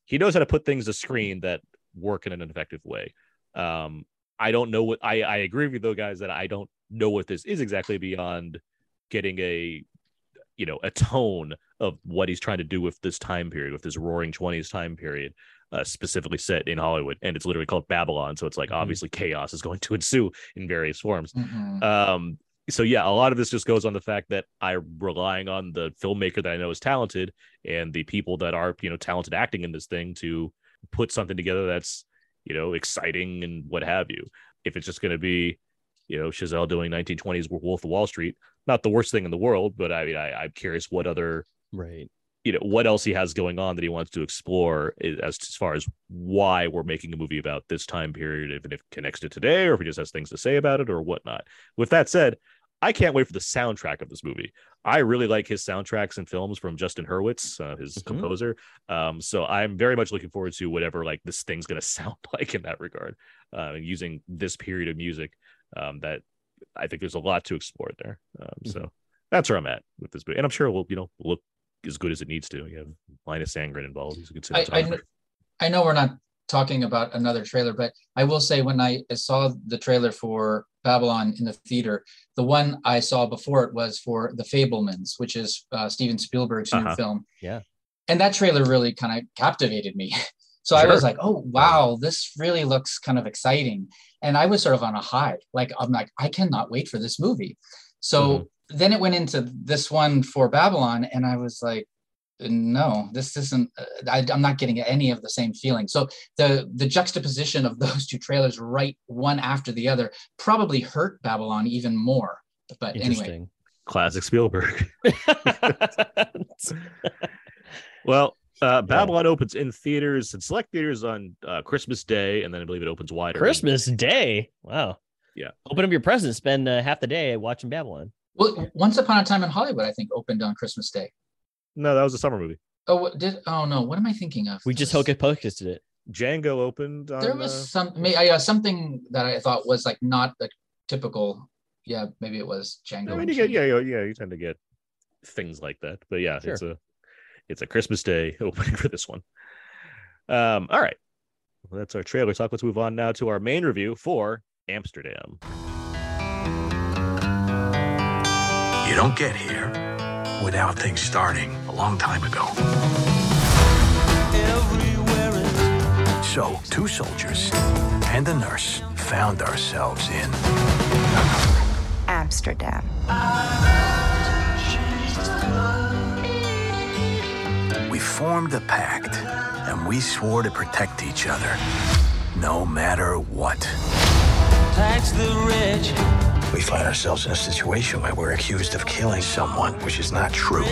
he knows how to put things to screen that work in an effective way. Um, I don't know what I I agree with you though, guys, that I don't know what this is exactly beyond getting a you know a tone of what he's trying to do with this time period with this roaring 20s time period uh, specifically set in hollywood and it's literally called babylon so it's like Mhm. obviously chaos is going to ensue in various forms Mhm. um so yeah a lot of this just goes on the fact that i'm relying on the filmmaker that i know is talented and the people that are you know talented acting in this thing to put something together that's you know exciting and what have you if it's just going to be you know Chazelle doing 1920s wolf of wall street not the worst thing in the world but i mean I, i'm curious what other Right. You know what else he has going on that he wants to explore as as far as why we're making a movie about this time period even if it connects to today or if he just has things to say about it or whatnot. With that said i can't wait for the soundtrack of this movie. I really like his soundtracks and films from justin hurwitz uh, his Mhm. composer. Um, so i'm very much looking forward to whatever like this thing's going to sound like in that regard uh, using this period of music um, that i think there's a lot to explore there. Um, so that's where i'm at with this movie. And i'm sure we'll you know look as good as it needs to. You have Linus Sandgren involved. He's a good I, I, cinematographer. kn- I know we're not talking about another trailer, but I will say when I saw the trailer for Babylon in the theater, the one I saw before it was for The Fabelmans, which is uh, Steven Spielberg's Uh-huh. new film. Yeah. And that trailer really kind of captivated me. So I was like, oh, wow, this really looks kind of exciting. And I was sort of on a high. Like, I'm like, I cannot wait for this movie. So Mm-hmm. Then it went into this one for Babylon, and I was like, no, this isn't. uh, I, I'm not getting any of the same feeling. So the the juxtaposition of those two trailers, right one after the other, probably hurt Babylon even more. But anyway, Classic Spielberg. Well, uh, Babylon opens in theaters and select theaters on uh, Christmas Day, and then I believe it opens wider. Christmas Day. Wow. Yeah. Open up your presents. Spend uh, half the day watching Babylon. Well, Once Upon a Time in Hollywood, I think opened on Christmas Day. No, that was a summer movie. Oh, what did oh no, what am I thinking of? We just was- hocus pocus did it. Django opened. On, There was uh, some, may, uh, yeah, something that I thought was like not the typical. Yeah, maybe it was Django. I mean, you get yeah, yeah, yeah. You tend to get things like that, but yeah, it's a it's a Christmas Day opening for this one. Um, all right, well, that's our trailer talk. Let's move on now to our main review for Amsterdam. You don't get here without things starting a long time ago. So, two soldiers and a nurse found ourselves in Amsterdam. We formed a pact, and we swore to protect each other, no matter what. We find ourselves in a situation where we're accused of killing someone, which is not true.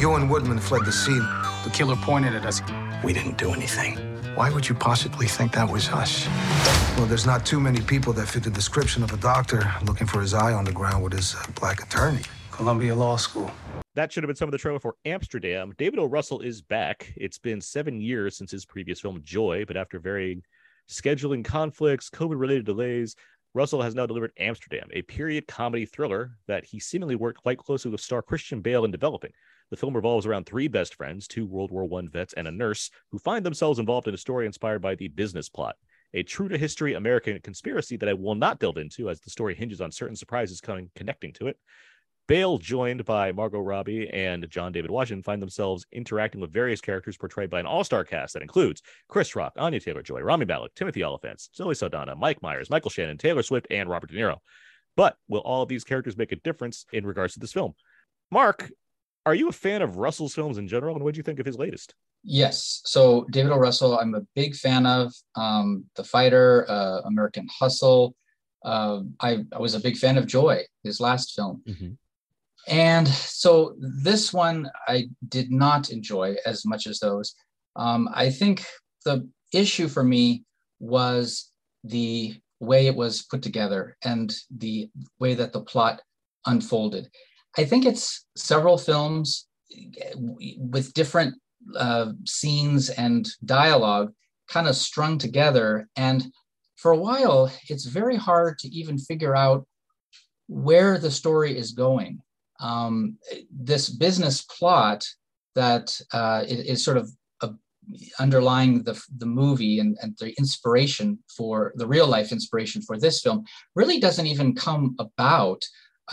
You and Woodman fled the scene. The killer pointed at us. We didn't do anything. Why would you possibly think that was us? Well, there's not too many people that fit the description of a doctor looking for his eye on the ground with his uh, black attorney. Columbia Law School. That should have been some of the trailer for Amsterdam. David O. Russell is back. It's been seven years since his previous film Joy, but after varying scheduling conflicts, COVID related delays, Russell has now delivered Amsterdam, a period comedy thriller that he seemingly worked quite closely with star Christian Bale in developing. The film revolves around three best friends, two World War I vets, and a nurse, who find themselves involved in a story inspired by the business plot. a true to history American conspiracy that I will not delve into as the story hinges on certain surprises coming connecting to it. Bale, joined by Margot Robbie and John David Washington, find themselves interacting with various characters portrayed by an all-star cast that includes Chris Rock, Anya Taylor-Joy, Rami Malek, Timothy Olyphant, Zoe Saldana, Mike Myers, Michael Shannon, Taylor Swift, and Robert De Niro. But will all of these characters make a difference in regards to this film? Mark, are you a fan of Russell's films in general, and what do you think of his latest? Yes. So David O. Russell, I'm a big fan of um, The Fighter, uh, American Hustle. Uh, I, I was a big fan of Joy, his last film. Mm-hmm. And so this one I did not enjoy as much as those. Um, I think the issue for me was the way it was put together and the way that the plot unfolded. I think it's several films with different uh, scenes and dialogue kind of strung together. And for a while, it's very hard to even figure out where the story is going. Um, this business plot that uh, is sort of uh, underlying the, the movie and, and the inspiration for the real life inspiration for this film really doesn't even come about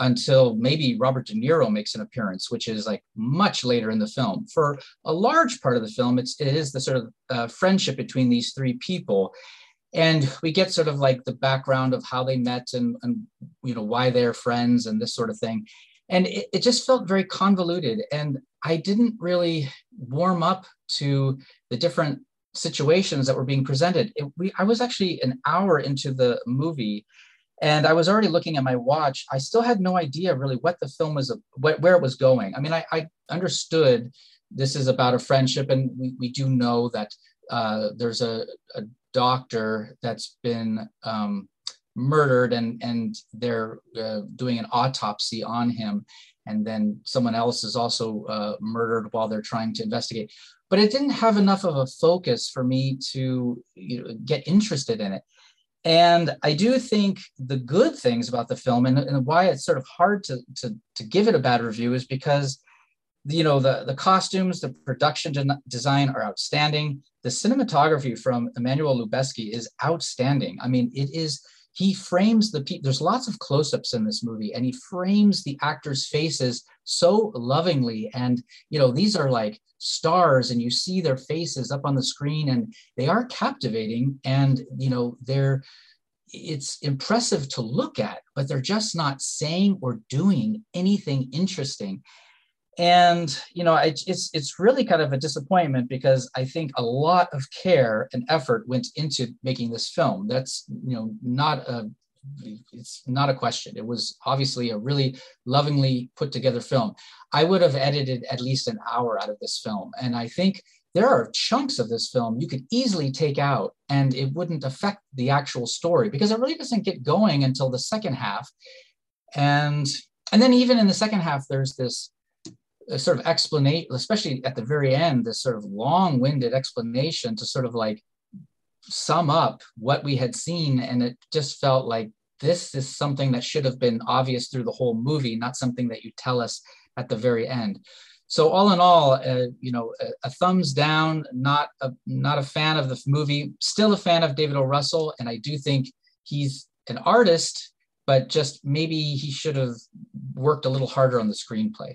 until maybe Robert De Niro makes an appearance, which is like much later in the film. For a large part of the film, it's it is the sort of uh, friendship between these three people, and we get sort of like the background of how they met and and you know why they're friends and this sort of thing, and it, it just felt very convoluted, and I didn't really warm up to the different situations that were being presented. It, we, I was actually an hour into the movie and I was already looking at my watch. I still had no idea really what the film was, where it was going. I mean, I, I understood this is about a friendship, and we, we do know that uh, there's a, a, doctor that's been um, murdered, and and they're uh, doing an autopsy on him, and then someone else is also uh, murdered while they're trying to investigate. But it didn't have enough of a focus for me to you know, get interested in it. And I do think the good things about the film and, and why it's sort of hard to, to, to give it a bad review is because you know the, the costumes the production de- design are outstanding the cinematography from emmanuel lubezki is outstanding i mean it is he frames the people there's lots of close-ups in this movie and he frames the actors faces so lovingly and you know these are like stars and you see their faces up on the screen and they are captivating and you know they're it's impressive to look at but they're just not saying or doing anything interesting and you know it's it's really kind of a disappointment because i think a lot of care and effort went into making this film that's you know not a it's not a question. It was obviously a really lovingly put together film. I would have edited at least an hour out of this film. And I think there are chunks of this film you could easily take out and it wouldn't affect the actual story because it really doesn't get going until the second half. And and then even in the second half, there's this sort of explanation, especially at the very end, this sort of long-winded explanation to sort of like sum up what we had seen and it just felt like this is something that should have been obvious through the whole movie not something that you tell us at the very end. So all in all uh, you know a, a, thumbs down not a not a fan of the movie still a fan of david o. Russell and i do think he's an artist but just maybe he should have worked a little harder on the screenplay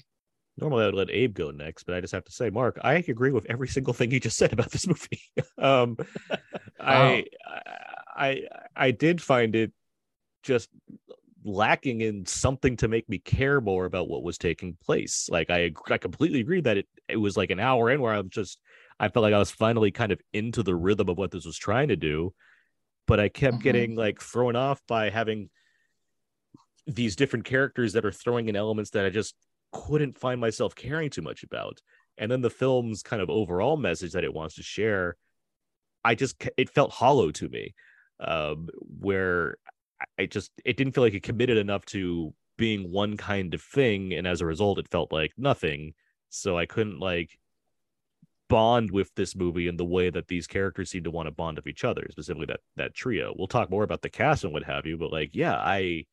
normally I would let Abe go next, but I just have to say, Mark, I agree with every single thing you just said about this movie. um, I, I, I did find it just lacking in something to make me care more about what was taking place. Like I, I completely agree that it, it was like an hour in where I was just, I felt like I was finally kind of into the rhythm of what this was trying to do, but I kept mm-hmm. getting like thrown off by having these different characters that are throwing in elements that I just couldn't find myself caring too much about. And then the film's kind of overall message that it wants to share, I just it felt hollow to me, um, where I just it didn't feel like it committed enough to being one kind of thing, and as a result, it felt like nothing. So I couldn't like bond with this movie in the way that these characters seem to want to bond with each other, specifically that that trio. We'll talk more about the cast and what have you, but like, yeah, I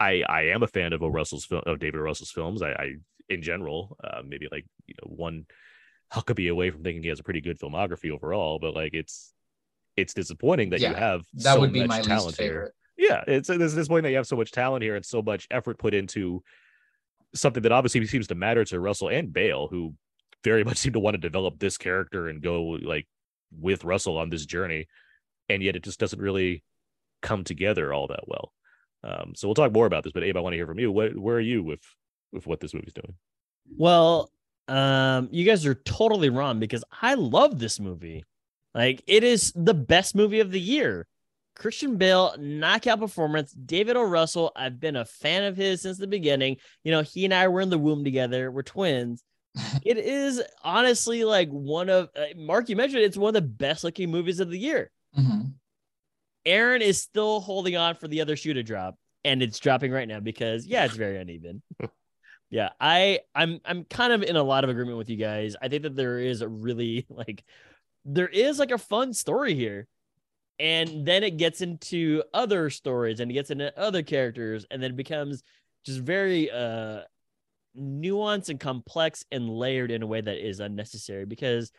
I I am a fan of O. Russell's film of David o. Russell's films. I, I in general, uh, maybe like you know one Huckabee away from thinking he has a pretty good filmography overall, but like it's it's disappointing that you have That so would be much my least talent here. favorite. Yeah, it's it's disappointing that you have so much talent here and so much effort put into something that obviously seems to matter to Russell and Bale, who very much seem to want to develop this character and go like with Russell on this journey, and yet it just doesn't really come together all that well. Um, so we'll talk more about this, but Abe, I want to hear from you. What, where are you with with what this movie's doing? Well, um, you guys are totally wrong because I love this movie. Like it is the best movie of the year. Christian Bale, knockout performance. David O. Russell, I've been a fan of his since the beginning. You know, he and I were in the womb together. We're twins. it is honestly like one of uh, Mark. You mentioned it's one of the best looking movies of the year. Mhm. Aaron is still holding on for the other shoe to drop, and it's dropping right now because yeah, it's very uneven. yeah, I I'm I'm kind of in a lot of agreement with you guys. I think that there is a really like there is like a fun story here. And then it gets into other stories and it gets into other characters and then it becomes just very uh nuanced and complex and layered in a way that is unnecessary because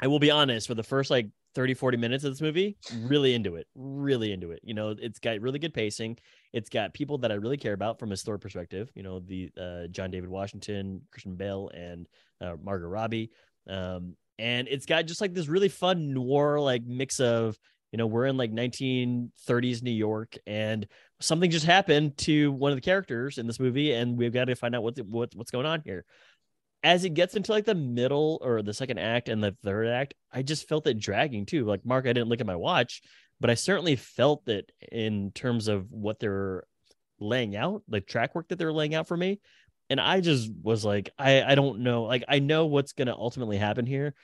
I will be honest, for the first like 30, 40 minutes of this movie, really into it, really into it. You know, it's got really good pacing. It's got people that I really care about from a story perspective. You know, the uh, John David Washington, Christian Bale, and uh, Margot Robbie. Um, and it's got just like this really fun noir like mix of you know we're in like 1930s new york and something just happened to one of the characters in this movie and we've got to find out what, what what's going on here as it gets into like the middle or the second act and the third act i just felt it dragging too. Like mark i didn't look at my watch but i certainly felt that in terms of what they're laying out the track work that they're laying out for me. And i just was like i i don't know. Like i know what's to ultimately happen here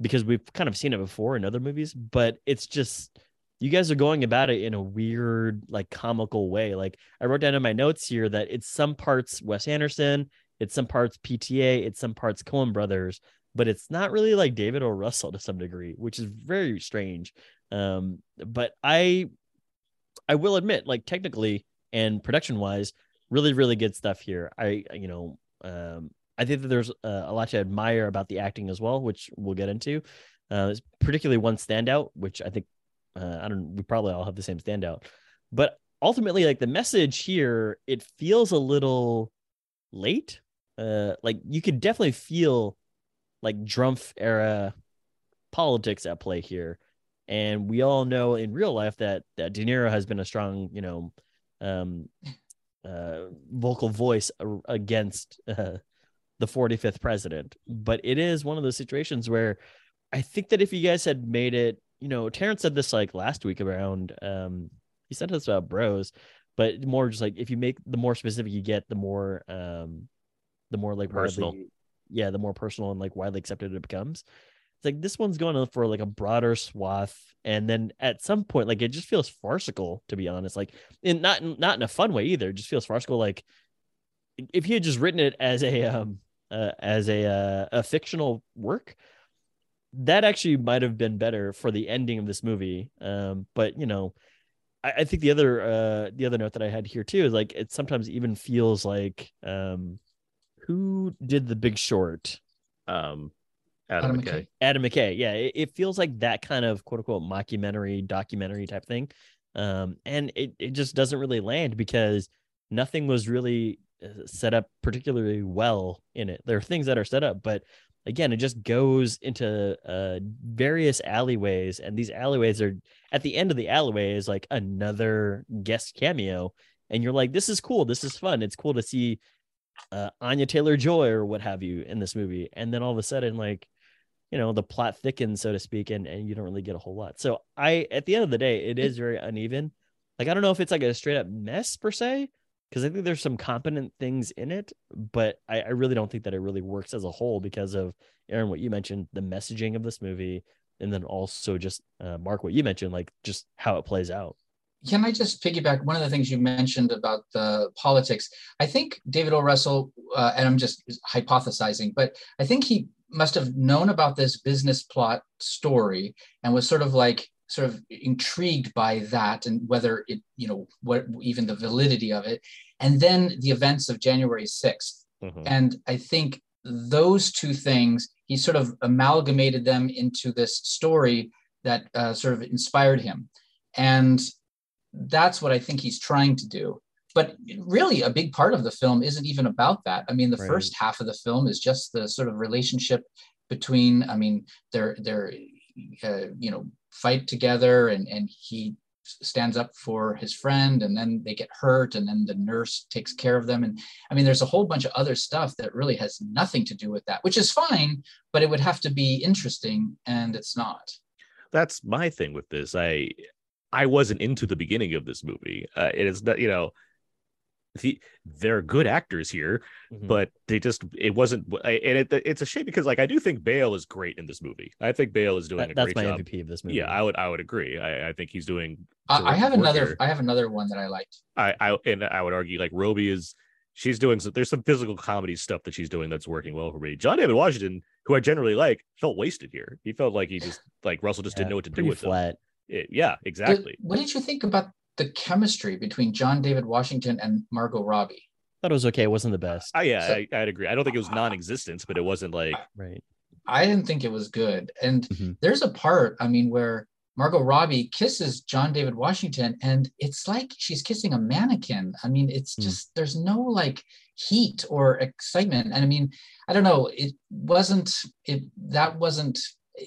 because we've kind of seen it before in other movies but it's just you guys are going about it in a weird like comical way. Like i wrote down in my notes here that it's some parts wes anderson it's some parts pta it's some parts coen brothers but it's not really like david o. russell to some degree which is very strange um but i i will admit like technically and production wise really really good stuff here i you know um I think that there's uh, a lot to admire about the acting as well, which we'll get into. Uh, particularly one standout, which I think uh, I don't. We probably all have the same standout, but ultimately, like the message here, it feels a little late. Uh, like you could definitely feel like Drumpf era politics at play here, and we all know in real life that that De Niro has been a strong, you know, um, uh, vocal voice against uh, the 45th president. But it is one of those situations where I think that if you guys had made it, you know, Terrence said this like last week around, um, he said this about bros, but more just like if you make the more specific you get, the more, um, the more like Personal. widely- yeah, the more personal and like widely accepted it becomes. It's like this one's going for like a broader swath, and then at some point, like it just feels farcical, to be honest. Like, in not not in a fun way either. It just feels farcical. Like if he had just written it as a um uh, as a uh, a fictional work, that actually might have been better for the ending of this movie. Um, but you know, I, I think the other uh the other note that I had here too is like it sometimes even feels like um who did the Big Short? Um, Adam, Adam McKay. McKay. Adam McKay. Yeah, it, it feels like that kind of quote unquote mockumentary, documentary type thing. Um, and it, it just doesn't really land because nothing was really uh, set up particularly well in it. There are things that are set up, but again, it just goes into uh, various alleyways, and these alleyways are at the end of the alleyway is like another guest cameo, and you're like, this is cool, this is fun, it's cool to see uh, Anya Taylor Joy or what have you in this movie, and then all of a sudden, like, you know, the plot thickens, so to speak, and and you don't really get a whole lot. So I, at the end of the day, it is very uneven. Like I don't know if it's like a straight up mess per se, because I think there's some competent things in it, but I, I really don't think that it really works as a whole because of Aaron, what you mentioned, the messaging of this movie, and then also just uh, Mark, what you mentioned, like just how it plays out. Can I just piggyback one of the things you mentioned about the politics? I think David O. Russell, uh, and I'm just hypothesizing, but I think he must have known about this business plot story and was sort of like sort of intrigued by that and whether it, you know, what even the validity of it, and then the events of January 6th. Mhm. And I think those two things, he sort of amalgamated them into this story that uh, sort of inspired him, and that's what I think he's trying to do. But really, a big part of the film isn't even about that. I mean, the Right. first half of the film is just the sort of relationship between. I mean, they're they're uh, you know fight together, and and he stands up for his friend and then they get hurt and then the nurse takes care of them and i mean there's a whole bunch of other stuff that really has nothing to do with that which is fine but it would have to be interesting and it's not that's my thing with this. I I wasn't into the beginning of this movie. Uh, it is not, you know, the, they're good actors here, Mhm. but they just it wasn't. And it, it's a shame because like I do think Bale is great in this movie. I think Bale is doing That- a that's great my job. MVP of this movie. Yeah, I would I would agree. I, I think he's doing. I, I have another here. i have another one that i liked I, I and I would argue like Robbie is she's doing some there's some physical comedy stuff that she's doing that's working well for me. John David Washington, who I generally like, felt wasted here. He felt like he just like Russell just Yeah, didn't know what to do pretty with him. Flat. It- yeah, Did- exactly. what did you think about the chemistry between john david washington and margot robbie Thought it was okay. It wasn't the best. I, yeah, So- I, I'd agree. I don't think it was non-existent, but it wasn't like Right. I didn't think it was good. And Mhm. there's a part, I mean, where Margot Robbie kisses John David Washington, and it's like she's kissing a mannequin. I mean, it's Hmm. just there's no like heat or excitement. And I mean, I don't know, it wasn't it that wasn't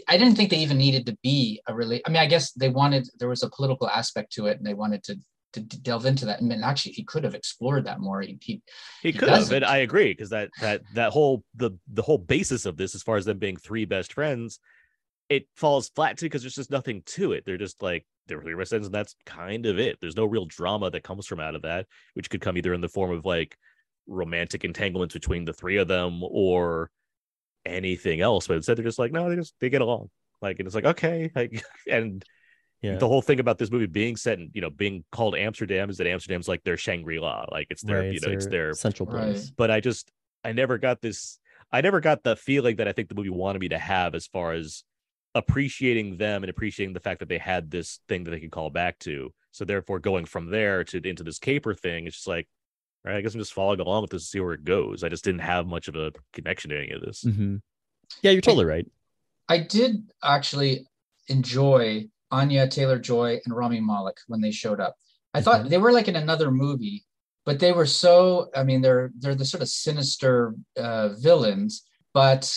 I didn't think they even needed to be a really I mean, I guess they wanted there was a political aspect to it and they wanted to to delve into that. And then actually he could have explored that more. He, he he could have. And I agree because that that that whole the the whole basis of this, as far as them being three best friends, it falls flat too because there's just nothing to it. They're just like they're three best friends, and that's kind of it. There's no real drama that comes from out of that, which could come either in the form of like romantic entanglements between the three of them or anything else. But instead, they're just like, no, they just they get along. Like, and it's like okay, like, and Yeah. the whole thing about this movie being set and you know, being called Amsterdam is that Amsterdam's like their Shangri-La, like it's their, right. you know, it's their central place. but I just I never got this I never got the feeling that I think the movie wanted me to have as far as appreciating them and appreciating the fact that they had this thing that they could call back to. So therefore going from there to into this caper thing, it's just like, all right, I guess I'm just following along with this to see where it goes. I just didn't have much of a connection to any of this. Mhm. Yeah, you're totally right. I did actually enjoy Anya Taylor Joy and Rami Malek when they showed up. I thought Mhm. they were like in another movie, but they were so. I mean, they're they're the sort of sinister uh, villains, but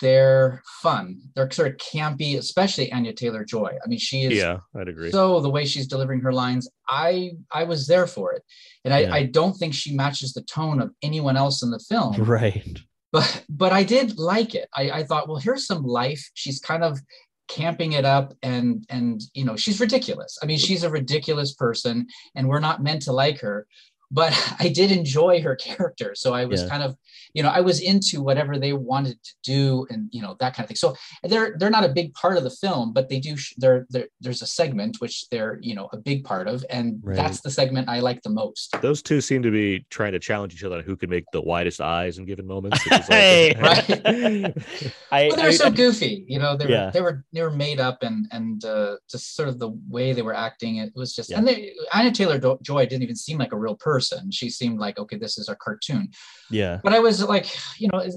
they're fun. They're sort of campy, especially Anya Taylor Joy. I mean, she is Yeah, I'd agree. so the way she's delivering her lines, I I was there for it, and I I don't think she matches the tone of anyone else in the film Right. but but I did like it. I, I thought, well, here's some life. She's kind of camping it up and and you know she's ridiculous. I mean, she's a ridiculous person, and we're not meant to like her. But I did enjoy her character, so I was Yeah. kind of, you know, I was into whatever they wanted to do, and you know that kind of thing. So they're they're not a big part of the film, but they do. Sh- they're, they're there's a segment which they're you know a big part of, and Right. that's the segment I like the most. Those two seem to be trying to challenge each other on who could make the widest eyes in given moments. which Hey, like- I, well, they were I- so goofy, you know. They were Yeah. they were they were made up, and and uh, just sort of the way they were acting. It was just, Yeah. and they, Anya Taylor Joy didn't even seem like a real person. And she seemed like, okay, this is a cartoon. yeah. But I was like, you know, it,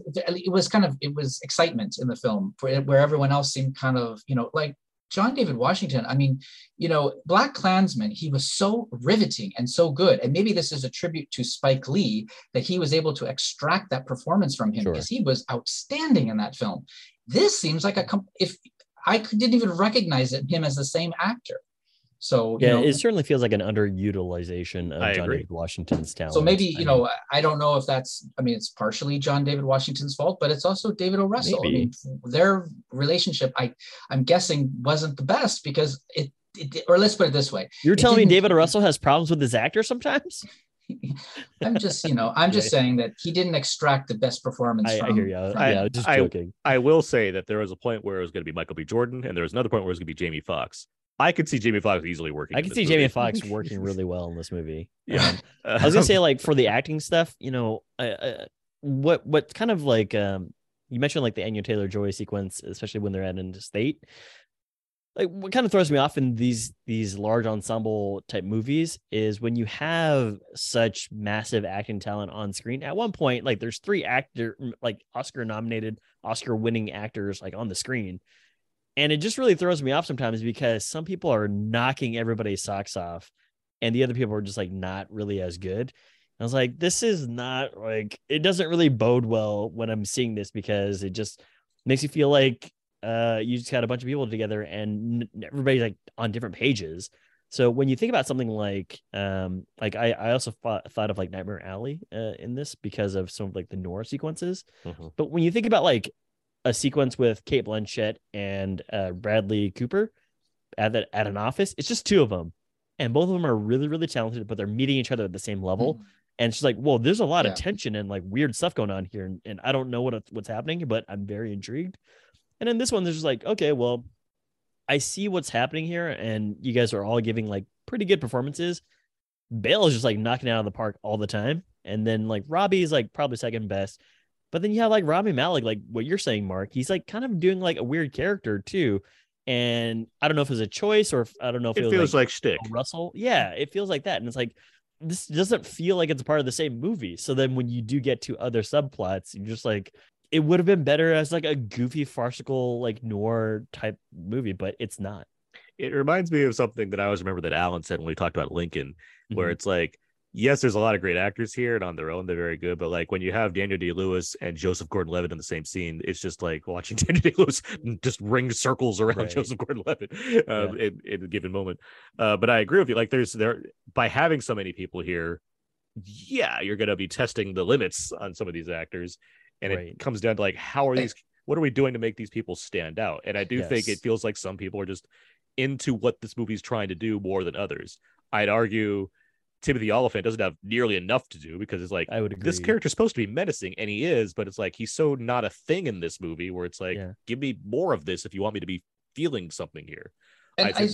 it was kind of it was excitement in the film, for where everyone else seemed kind of, you know, like John David Washington. I mean, you know, BlacKkKlansman. He was so riveting and so good, and maybe this is a tribute to Spike Lee that he was able to extract that performance from him Sure. because he was outstanding in that film. This seems like a if I didn't even recognize him as the same actor. So you Yeah, know, it certainly feels like an underutilization of I John agree. David Washington's talent. so maybe I you mean, know I don't know if that's I mean it's partially John David Washington's fault, but it's also David O. Russell. I Maybe. mean their relationship I I'm guessing wasn't the best because it, it or let's put it this way. you're telling me David O. Russell has problems with his actor sometimes. I'm just you know I'm just Right. saying that he didn't extract the best performance I, from. I hear you. from I was just I- joking. I will say that there was a point where it was going to be Michael B. Jordan, and there was another point where it was going to be Jamie Foxx. I could see Jamie Foxx easily working. I could see movie. Jamie Foxx working really well in this movie. Yeah. Um, I was gonna say like for the acting stuff, you know, I, I, what what kind of like um you mentioned like the Anya Taylor Joy sequence, especially when they're at an estate. Like what kind of throws me off in these these large ensemble type movies is when you have such massive acting talent on screen. At one point, like there's three actor like Oscar nominated, Oscar winning actors like on the screen. And it just really throws me off sometimes because some people are knocking everybody's socks off and the other people are just like not really as good. I was like, this is not like it doesn't really bode well when I'm seeing this because it just makes you feel like uh you just got a bunch of people together and everybody's like on different pages. So when you think about something like um like I I also thought, thought of like Nightmare Alley uh, in this because of some of like the noir sequences. Mhm. But when you think about like a sequence with Cate Blanchett and uh, Bradley Cooper at the, at an office, it's just two of them, and both of them are really really talented, but they're meeting each other at the same level. And she's like, "Whoa, there's a lot Yeah. of tension and like weird stuff going on here, and, and I don't know what what's happening, but I'm very intrigued." And then this one, there's just like, okay, well, I see what's happening here, and you guys are all giving like pretty good performances. Bale is just like knocking it out of the park all the time, and then like Robbie is like probably second best. But then you have like Robbie Malek, like what you're saying, Mark. He's like kind of doing like a weird character too, and I don't know if it's a choice or if I don't know if It was, feels like stick Russell. Yeah, it feels like that. And it's like this doesn't feel like it's part of the same movie. So then when you do get to other subplots, you're just like, it would have been better as like a goofy, farcical, like noir type movie, but it's not. It reminds me of something that I always remember that Alan said when we talked about Lincoln, where Mhm. it's like, yes, there's a lot of great actors here, and on their own, they're very good. But like when you have Daniel Day Lewis and Joseph Gordon Levitt in the same scene, it's just like watching Daniel Day Lewis just ring circles around Right. Joseph Gordon Levitt um, in, in a given moment. Uh, but I agree with you. Like there's there by having so many people here, yeah, you're gonna be testing the limits on some of these actors, and Right. it comes down to like how are these what are we doing to make these people stand out? And I do think it feels like some people are just into what this movie's trying to do more than others. I'd argue Timothy Olyphant doesn't have nearly enough to do because it's like I would agree. this character's supposed to be menacing and he is, but it's like he's so not a thing in this movie where it's like, Yeah. give me more of this if you want me to be feeling something here. And I I, think-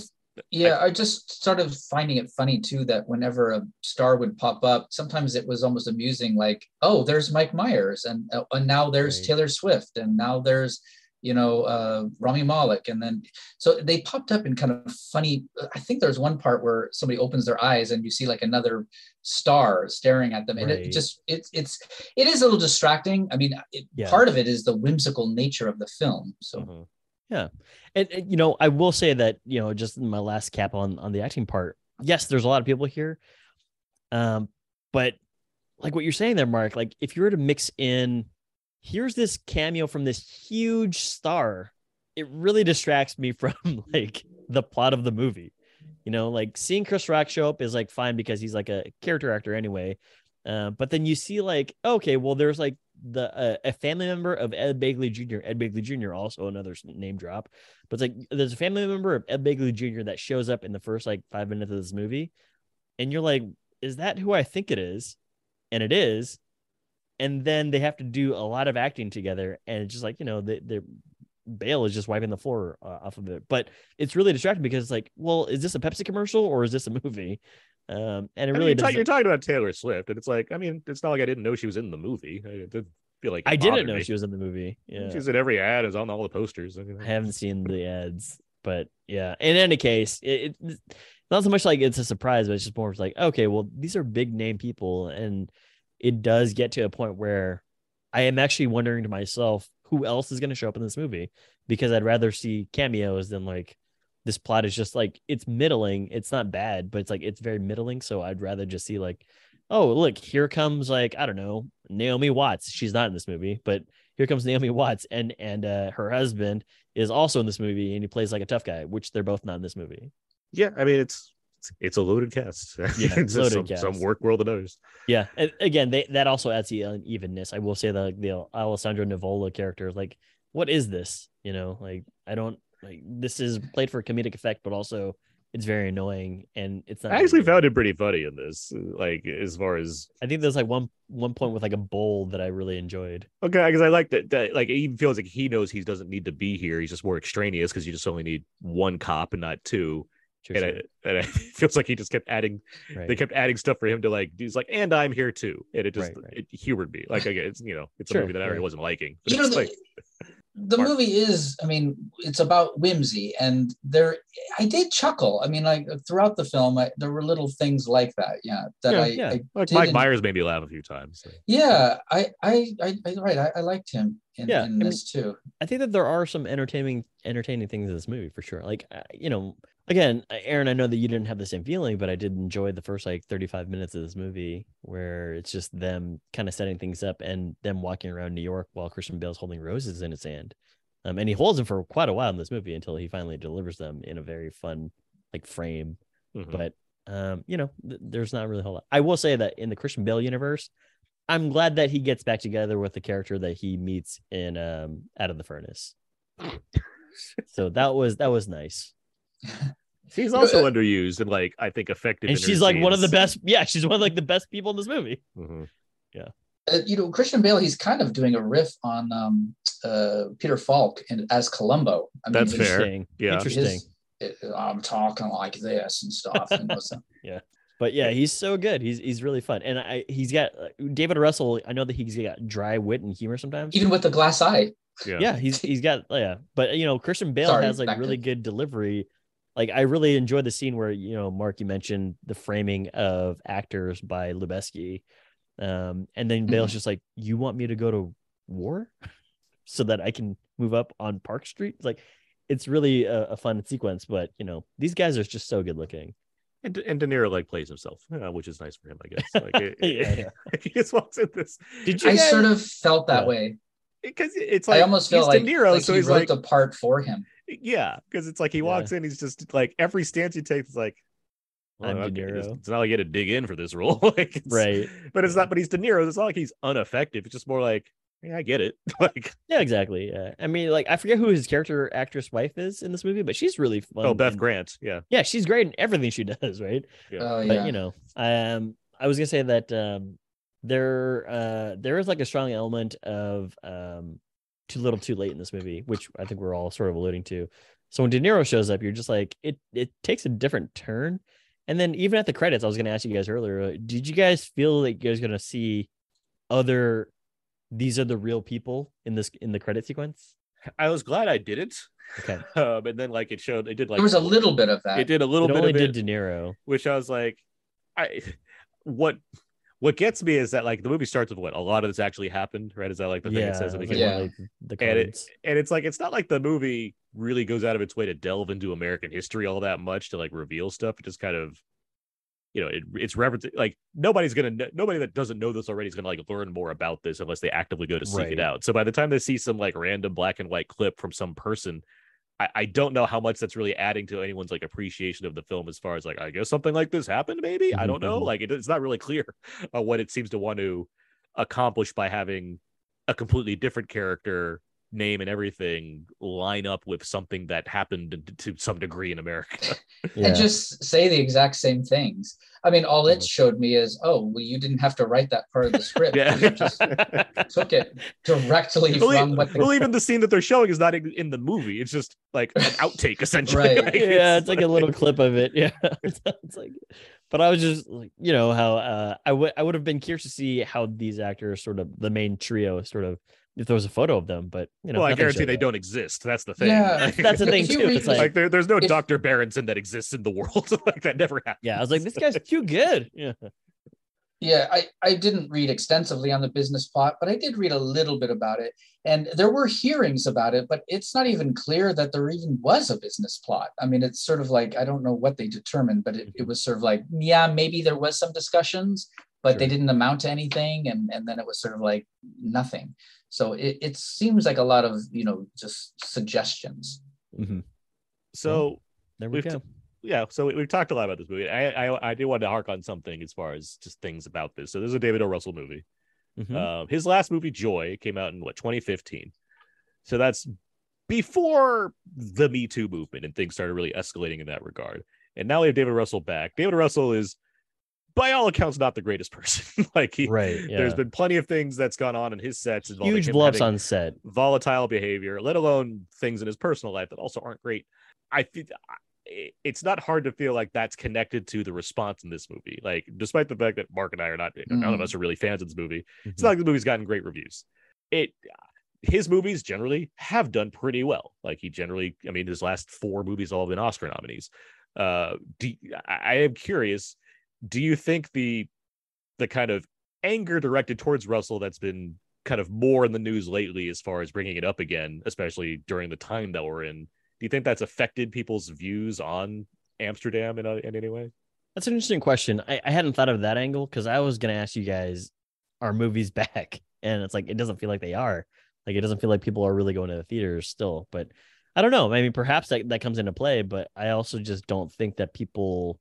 yeah, I, just started finding it funny too that whenever a star would pop up, sometimes it was almost amusing, like, oh, there's Mike Myers, and uh, and now there's Right. Taylor Swift, and now there's you know uh, Rami Malek, and then so they popped up in kind of funny. I think there's one part where somebody opens their eyes and you see like another star staring at them, and Right. it just it's it's it is a little distracting. I mean, it, Yeah. part of it is the whimsical nature of the film. So Mhm. And, and, you know, I will say that you know, just my last cap on on the acting part. Yes, there's a lot of people here, um, but like what you're saying there, Mark. Like if you were to mix in, here's this cameo from this huge star, it really distracts me from like the plot of the movie. You know, like seeing Chris Rock show up is like fine because he's like a character actor anyway. Uh, but then you see like, okay, well, there's like the uh, a family member of Ed Begley Jr. Ed Begley Jr. also another name drop, but it's like there's a family member of Ed Begley Jr. that shows up in the first like five minutes of this movie, and you're like, is that who I think it is? And it is, and then they have to do a lot of acting together, and it's just like you know they they're Bale is just wiping the floor uh, off of it, but it's really distracting because it's like, well, is this a Pepsi commercial or is this a movie? Um, and it I mean, really you're, ta- you're talking about Taylor Swift, and it's like, I mean, it's not like I didn't know she was in the movie. I did feel like I didn't know me. she was in the movie. Yeah. She's in every ad, is on all the posters. I, mean, I haven't seen the ads, but yeah. In any case, it, it's not so much like it's a surprise, but it's just more like, okay, well, these are big name people, and it does get to a point where I am actually wondering to myself who else is going to show up in this movie because I'd rather see cameos than like this plot is just like it's middling. It's not bad, but it's like it's very middling. So I'd rather just see like, oh, look, here comes like I don't know Naomi Watts. She's not in this movie, but here comes Naomi Watts, and and uh, her husband is also in this movie, and he plays like a tough guy, which they're both not in this movie. yeah, I mean, it's it's, a loaded cast. Yeah, it's loaded some, cast. some work world of others. Yeah, and again, they that also adds the unevenness. I will say that the Alessandro Nivola character, like, what is this? You know, like I don't like this is played for comedic effect, but also it's very annoying and it's not. I actually found it pretty funny in this, like as far as I think there's like one one point with like a bowl that I really enjoyed. okay, because I like that, that. Like, it even feels like he knows he doesn't need to be here. He's just more extraneous because you just only need one cop and not two. Sure, and, sure. I, and it feels like he just kept adding. Right. They kept adding stuff for him to like. He's like, and I'm here too, and it just Right, right. it humored me. Like, again, it's you know, it's Sure, a movie that I already wasn't liking. but you know, it's the, like, the Mark. movie is i mean it's about whimsy and there i did chuckle i mean like throughout the film I, there were little things like that yeah that Yeah, i, yeah. I Like Mike Myers made me laugh a few times. so. yeah I, I i i right i, I liked him in, Yeah, in I mean- this too I think that there are some entertaining entertaining things in this movie for sure. Like uh, you know, again, Aaron, I know that you didn't have the same feeling, but I did enjoy the first like 35 minutes of this movie where it's just them kind of setting things up and them walking around New York while Christian Bale's holding roses in his hand. Um, and he holds them for quite a while in this movie until he finally delivers them in a very fun like frame. Mhm. But um, you know, th- there's not really a whole lot. I will say that in the Christian Bale universe, I'm glad that he gets back together with the character that he meets in um Out of the Furnace. so that was that was nice. He's know, also uh, underused and like I think effective. And in she's like one of the best. Yeah, she's one of like the best people in this movie. Mhm. uh, you know christian bale he's kind of doing a riff on um uh peter falk and as columbo I That's his- fair. Interesting. Yeah. Interesting. his- it- i'm talking like this and stuff you know, so. But yeah, he's so good. He's he's really fun. And I he's got uh, David Russell. I know that he's got dry wit and humor sometimes. even with the glass eye Yeah. yeah he's he's got yeah but you know christian bale Sorry, has like back to- really good delivery like i really enjoyed the scene where you know mark you mentioned the framing of actors by lubezki um and then bale's Mhm. just like you want me to go to war so that i can move up on park street it's like it's really a, a fun sequence but you know these guys are just so good looking And, De- and De Niro like plays himself, uh, which is nice for him, I guess. Like, it- Yeah, yeah. he just walks in this did you i guys, sort of felt that Yeah. way because it's like i almost feel he's like, De Niro, like so he he's wrote like, the part for him yeah, because it's like he Yeah. walks in, he's just like every stance he takes is like, I'm De okay, it's, Niro. it's not like you had to dig in for this role, like, it's- right But it's not. But he's De Niro. It's not like he's ineffective. It's just more like, yeah, I get it. like, yeah exactly yeah i mean like i forget who his character actress wife is in this movie but she's really fun oh, Beth and- Grant, yeah, yeah she's great in everything she does right yeah. oh but yeah you know um i was gonna say that um there uh there is like a strong element of um too little too late in this movie which i think we're all sort of alluding to. So when de niro shows up you're just like it it takes a different turn. And then even at the credits i was gonna ask you guys earlier did you guys feel like you guys gonna see other these are the real people in this in the credit sequence? I was glad I didn't. okay. Um, and then like it showed, it did like there was a little bit of that. it did a little it bit only of did it, de niro. which I was like, I what what gets me is that like the movie starts with what a lot of this actually happened, right? Is that like the thing yeah, it says at the beginning? of, like, the And it- and it's like it's not like the movie really goes out of its way to delve into American history all that much to like reveal stuff. It just kind of, you know, it, it's reference like nobody's gonna nobody that doesn't know this already is gonna like learn more about this unless they actively go to seek Right. it out. So by the time they see some like random black and white clip from some person. I, I don't know how much that's really adding to anyone's like appreciation of the film as far as like I guess something like this happened maybe I Mhm, don't know mhm. like it, it's not really clear uh, what it seems to want to accomplish by having a completely different character name and everything line up with something that happened to some degree in America. Yeah. and just say the exact same things. I mean, all it Mhm. showed me is, oh, well, you didn't have to write that part of the script. yeah. You just took it directly well, from what the well, even the scene that they're showing is not in, in the movie. It's just like an outtake, essentially. Right. Like, yeah, it's like a little clip of it. Yeah, it's, it's like, but I was just like, you know, how uh, I would I would have been curious to see how these actors, sort of the main trio, sort of if there was a photo of them, but you know, well, I guarantee they that. don't exist. That's the thing. Yeah, That's the thing too. It's like, like there, there's no If- Dr. Berenson that exists in the world. like that never happened. yeah, I was like, this guy's too good. Yeah, Yeah, I, I didn't read extensively on the business plot, but I did read a little bit about it. And there were hearings about it, but it's not even clear that there even was a business plot. I mean, it's sort of like, I don't know what they determined, but it, it mm-hmm. was sort of like, yeah, maybe there was some discussions, but they didn't amount to anything. And, and then it was sort of like nothing. So it, it seems like a lot of, you know, just suggestions. Mhm. So there we We've t- yeah, so we, we've talked a lot about this movie. I, I I do want to hark on something as far as just things about this. So this is a David O. Russell movie. Mhm. Um, his last movie, Joy, came out in what 2015. So that's before the Me Too movement and things started really escalating in that regard. And now we have David Russell back. David Russell is, by all accounts, not the greatest person. like he, right. Yeah. there's been plenty of things that's gone on in his sets huge bluffs on set. volatile behavior, let alone things in his personal life that also aren't great. I think it's not hard to feel like that's connected to the response in this movie. Like, despite the fact that Mark and I are not, none of Mm. us are really fans of this movie, it's Mhm. not like the movie's gotten great reviews. It his movies generally have done pretty well. Like he generally, I mean, his last four movies all have been Oscar nominees. Uh, do, I, I am curious. Do you think the the kind of anger directed towards Russell that's been kind of more in the news lately, as far as bringing it up again, especially during the time that we're in, do you think that's affected people's views on Amsterdam in, uh, in any way? That's an interesting question. I, I hadn't thought of that angle because I was going to ask you guys, are movies back? And it's like, it doesn't feel like they are. Like, it doesn't feel like people are really going to the theaters still. But I don't know. I mean, perhaps that, that comes into play, but I also just don't think that people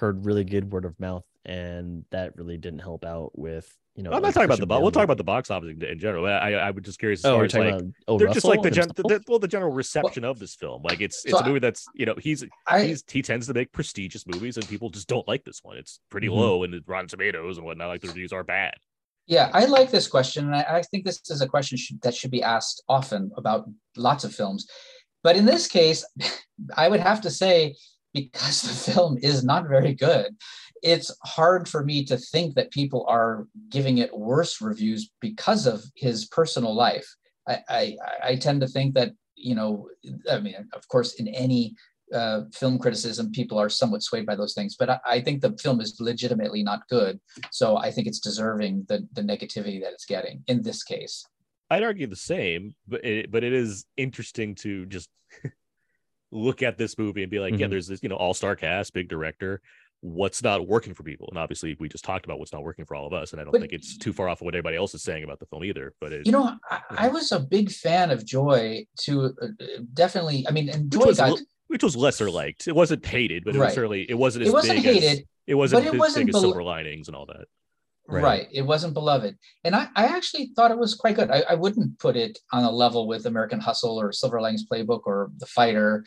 heard really good word of mouth. And that really didn't help out with, you know, I'm not like talking about the box. We'll talk about the box office in, in general. I, I was just curious. As Oh, far we're as, talking like, about oh, they're just like the, gen- Russell the, well the general reception of this film like it's it's So a movie that's you know he's I he's he tends to make prestigious movies and people just don't like this one it's pretty Mhm. low in the rotten tomatoes and whatnot like the reviews are bad Yeah, I like this question, and I, I think this is a question should, that should be asked often about lots of films. But in this case, I would have to say because the film is not very good, it's hard for me to think that people are giving it worse reviews because of his personal life. I, I, I tend to think that you know, I mean, of course, in any uh, film criticism, people are somewhat swayed by those things. But I, I think the film is legitimately not good. So I think it's deserving the the negativity that it's getting in this case. i'd argue the same but it, but it is interesting to just look at this movie and be like yeah Mhm. there's this you know all-star cast big director what's not working for people and obviously we just talked about what's not working for all of us and i don't But- think it's too far off of what everybody else is saying about the film either but it, You know, I, I was a big fan of Joy. To uh, definitely, I mean, and which Joy was, got. l- which was lesser liked it wasn't hated but it was certainly it wasn't as It wasn't big as- hated, it wasn't but it as wasn't big as silver linings and all that Right. Right. It wasn't beloved. And I, I actually thought it was quite good. I, I wouldn't put it on a level with American Hustle or Silver Linings Playbook or The Fighter,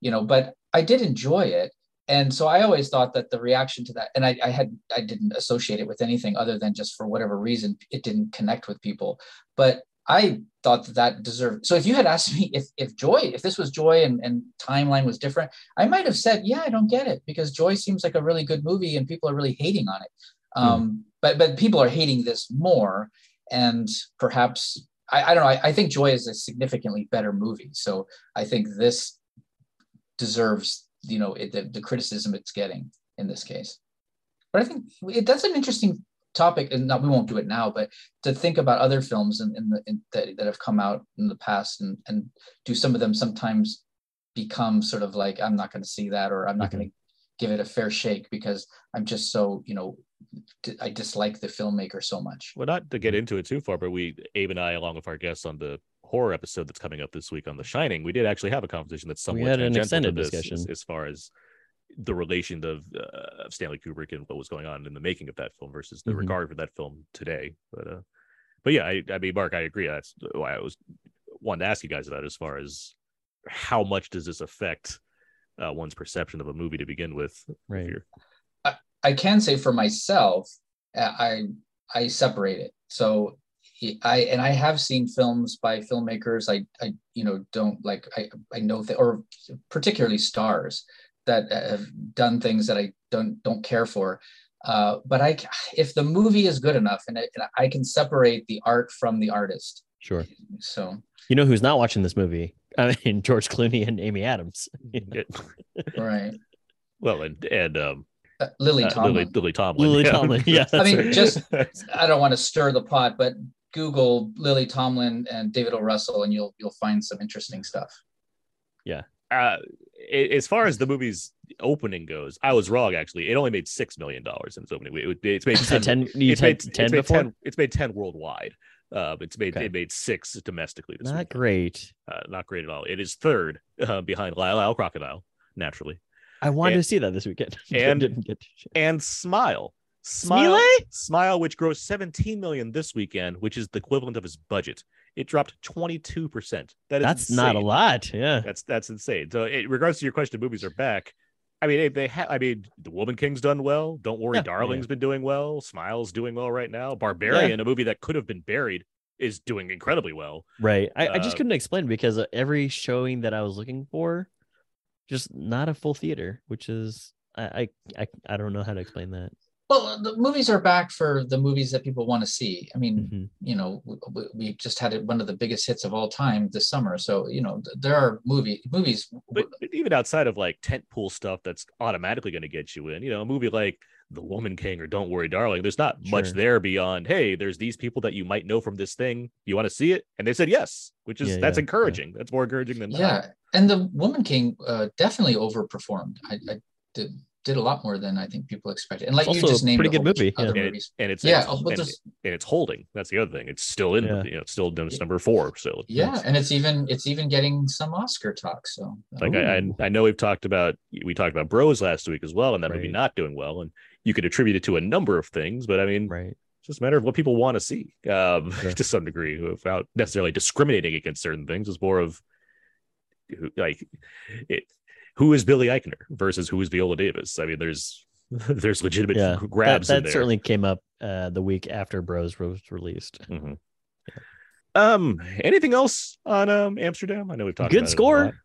you know, but I did enjoy it. And so I always thought that the reaction to that, and I, I had I didn't associate it with anything other than just for whatever reason it didn't connect with people. But I thought that that deserved. So if you had asked me if if Joy, if this was Joy and, and timeline was different, I might have said, yeah, I don't get it because Joy seems like a really good movie and people are really hating on it. Um, but but people are hating this more, and perhaps I, I don't know. I, I think Joy is a significantly better movie, so I think this deserves you know it, the, the criticism it's getting in this case. But I think it, that's an interesting topic, and not, we won't do it now, but to think about other films in, in the in, that, that have come out in the past, and and do some of them sometimes become sort of like I'm not going to see that, or I'm not Mhm. going to give it a fair shake because I'm just so you know I dislike the filmmaker so much. Well, not to get into it too far, but we, Abe and I, along with our guests on the horror episode that's coming up this week on The Shining, we did actually have a conversation that's somewhat had an extended this discussion. as, as far as the relation of, uh, of Stanley Kubrick and what was going on in the making of that film versus the Mhm. regard for that film today. But, uh, but yeah, I, I mean, Mark, I agree. That's why I was wanted to ask you guys about as far as how much does this affect uh, one's perception of a movie to begin with. if Right. you're- I can say for myself, uh, I I separate it. So I and I have seen films by filmmakers I I you know don't like I I know that or particularly stars that have done things that I don't don't care for. Uh, but I if the movie is good enough and, I- and I can separate the art from the artist. Sure. So You know who's not watching this movie? I mean, George Clooney and Amy Adams. right, well, and and um, uh, Lily uh, Tomlin. Lily, Lily Tomlin. Lily Tomlin, yeah, I mean, right. just I don't want to stir the pot, but Google Lily Tomlin and David O. Russell, and you'll you'll find some interesting stuff. Yeah. Uh, as far as the movie's opening goes, I was wrong. Actually, it only made six million dollars in its opening. It, it's made You said 10, 10, you it's made, 10 it's made before? 10 It's made ten worldwide. Uh, it's made Okay. it made six domestically. This Not weekend. great. Uh, not great at all. It is third uh, behind Lyle Lyle Crocodile, naturally, I wanted And- to see that this weekend. and- didn't get to. and Smile. Smile, Smile? Smile, which grossed 17 million this weekend, which is the equivalent of his budget. It dropped 22 percent. That is That's not a lot. Yeah. That's that's insane. So, in regards to your question, movies are back. I mean, they, they have. I mean, The Woman King's done well. Don't worry, Yeah, Darling's been doing well. Smile's doing well right now. Barbarian, a movie that could have been buried, is doing incredibly well. Right. I, I just Uh, couldn't explain because uh, every showing that I was looking for, just not a full theater, which is I I I, I don't know how to explain that. Well, the movies are back for the movies that people want to see. I mean, Mhm. you know, we, we- we just had one of the biggest hits of all time this summer. So, you know, there are movie movies. But, but even outside of like tentpole stuff that's automatically going to get you in, you know, a movie like The Woman King or Don't Worry, Darling, there's not much there beyond, hey, there's these people that you might know from this thing. You want to see it? And they said yes, which is Yeah, that's yeah, yeah. encouraging. That's more encouraging than not. Yeah, and the Woman King uh, definitely overperformed. I, I did did a lot more than I think people expected. And like It's you just a named pretty a good movie, of other yeah. movies. And it's Yeah, it's, oh, and, this- and it's holding. That's the other thing. It's still in, Yeah. you know, it's still it's number four. So Yeah, and it's even it's even getting some Oscar talk. So like I, I I know we've talked about we talked about Bros last week as well, and that movie not doing well, and you could attribute it to a number of things, but I mean, Right. it's just a matter of what people want to see, um, to some degree, without necessarily discriminating against certain things. It's more of like it. Who is Billy Eichner versus who is Viola Davis? I mean, there's there's legitimate Yeah. grabs that that certainly came up uh, the week after Bros was released. Mhm. Um, anything else on um Amsterdam? I know we've talked Good score.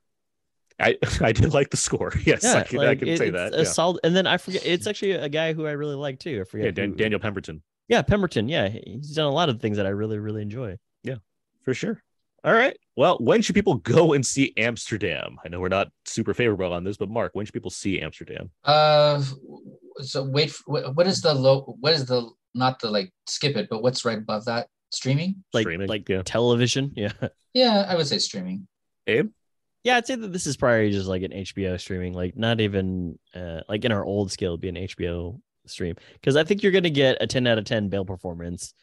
Lot. I I did like the score. Yes, I can, I can it- say it's that. A Yeah. solid, and then I forget. It's actually a guy who I really like too. I forget. Yeah, Dan- who- Daniel Pemberton Yeah, Pemberton. Yeah, he's done a lot of things that I really, really enjoy. Yeah, for sure. All right. Well, when should people go and see Amsterdam? I know we're not super favorable on this, but Mark, when should people see Amsterdam? uh, so wait, for, what what is the low? What is the not the like skip it, but what's right above that? Streaming? Like, Streaming, like yeah. television. Yeah, Yeah, I would say streaming. Abe? Yeah. I'd say that this is probably just like an HBO streaming. Like, not even uh, like in our old scale, it'd be an HBO stream because I think you're gonna get a 10 out of 10 Bale performance.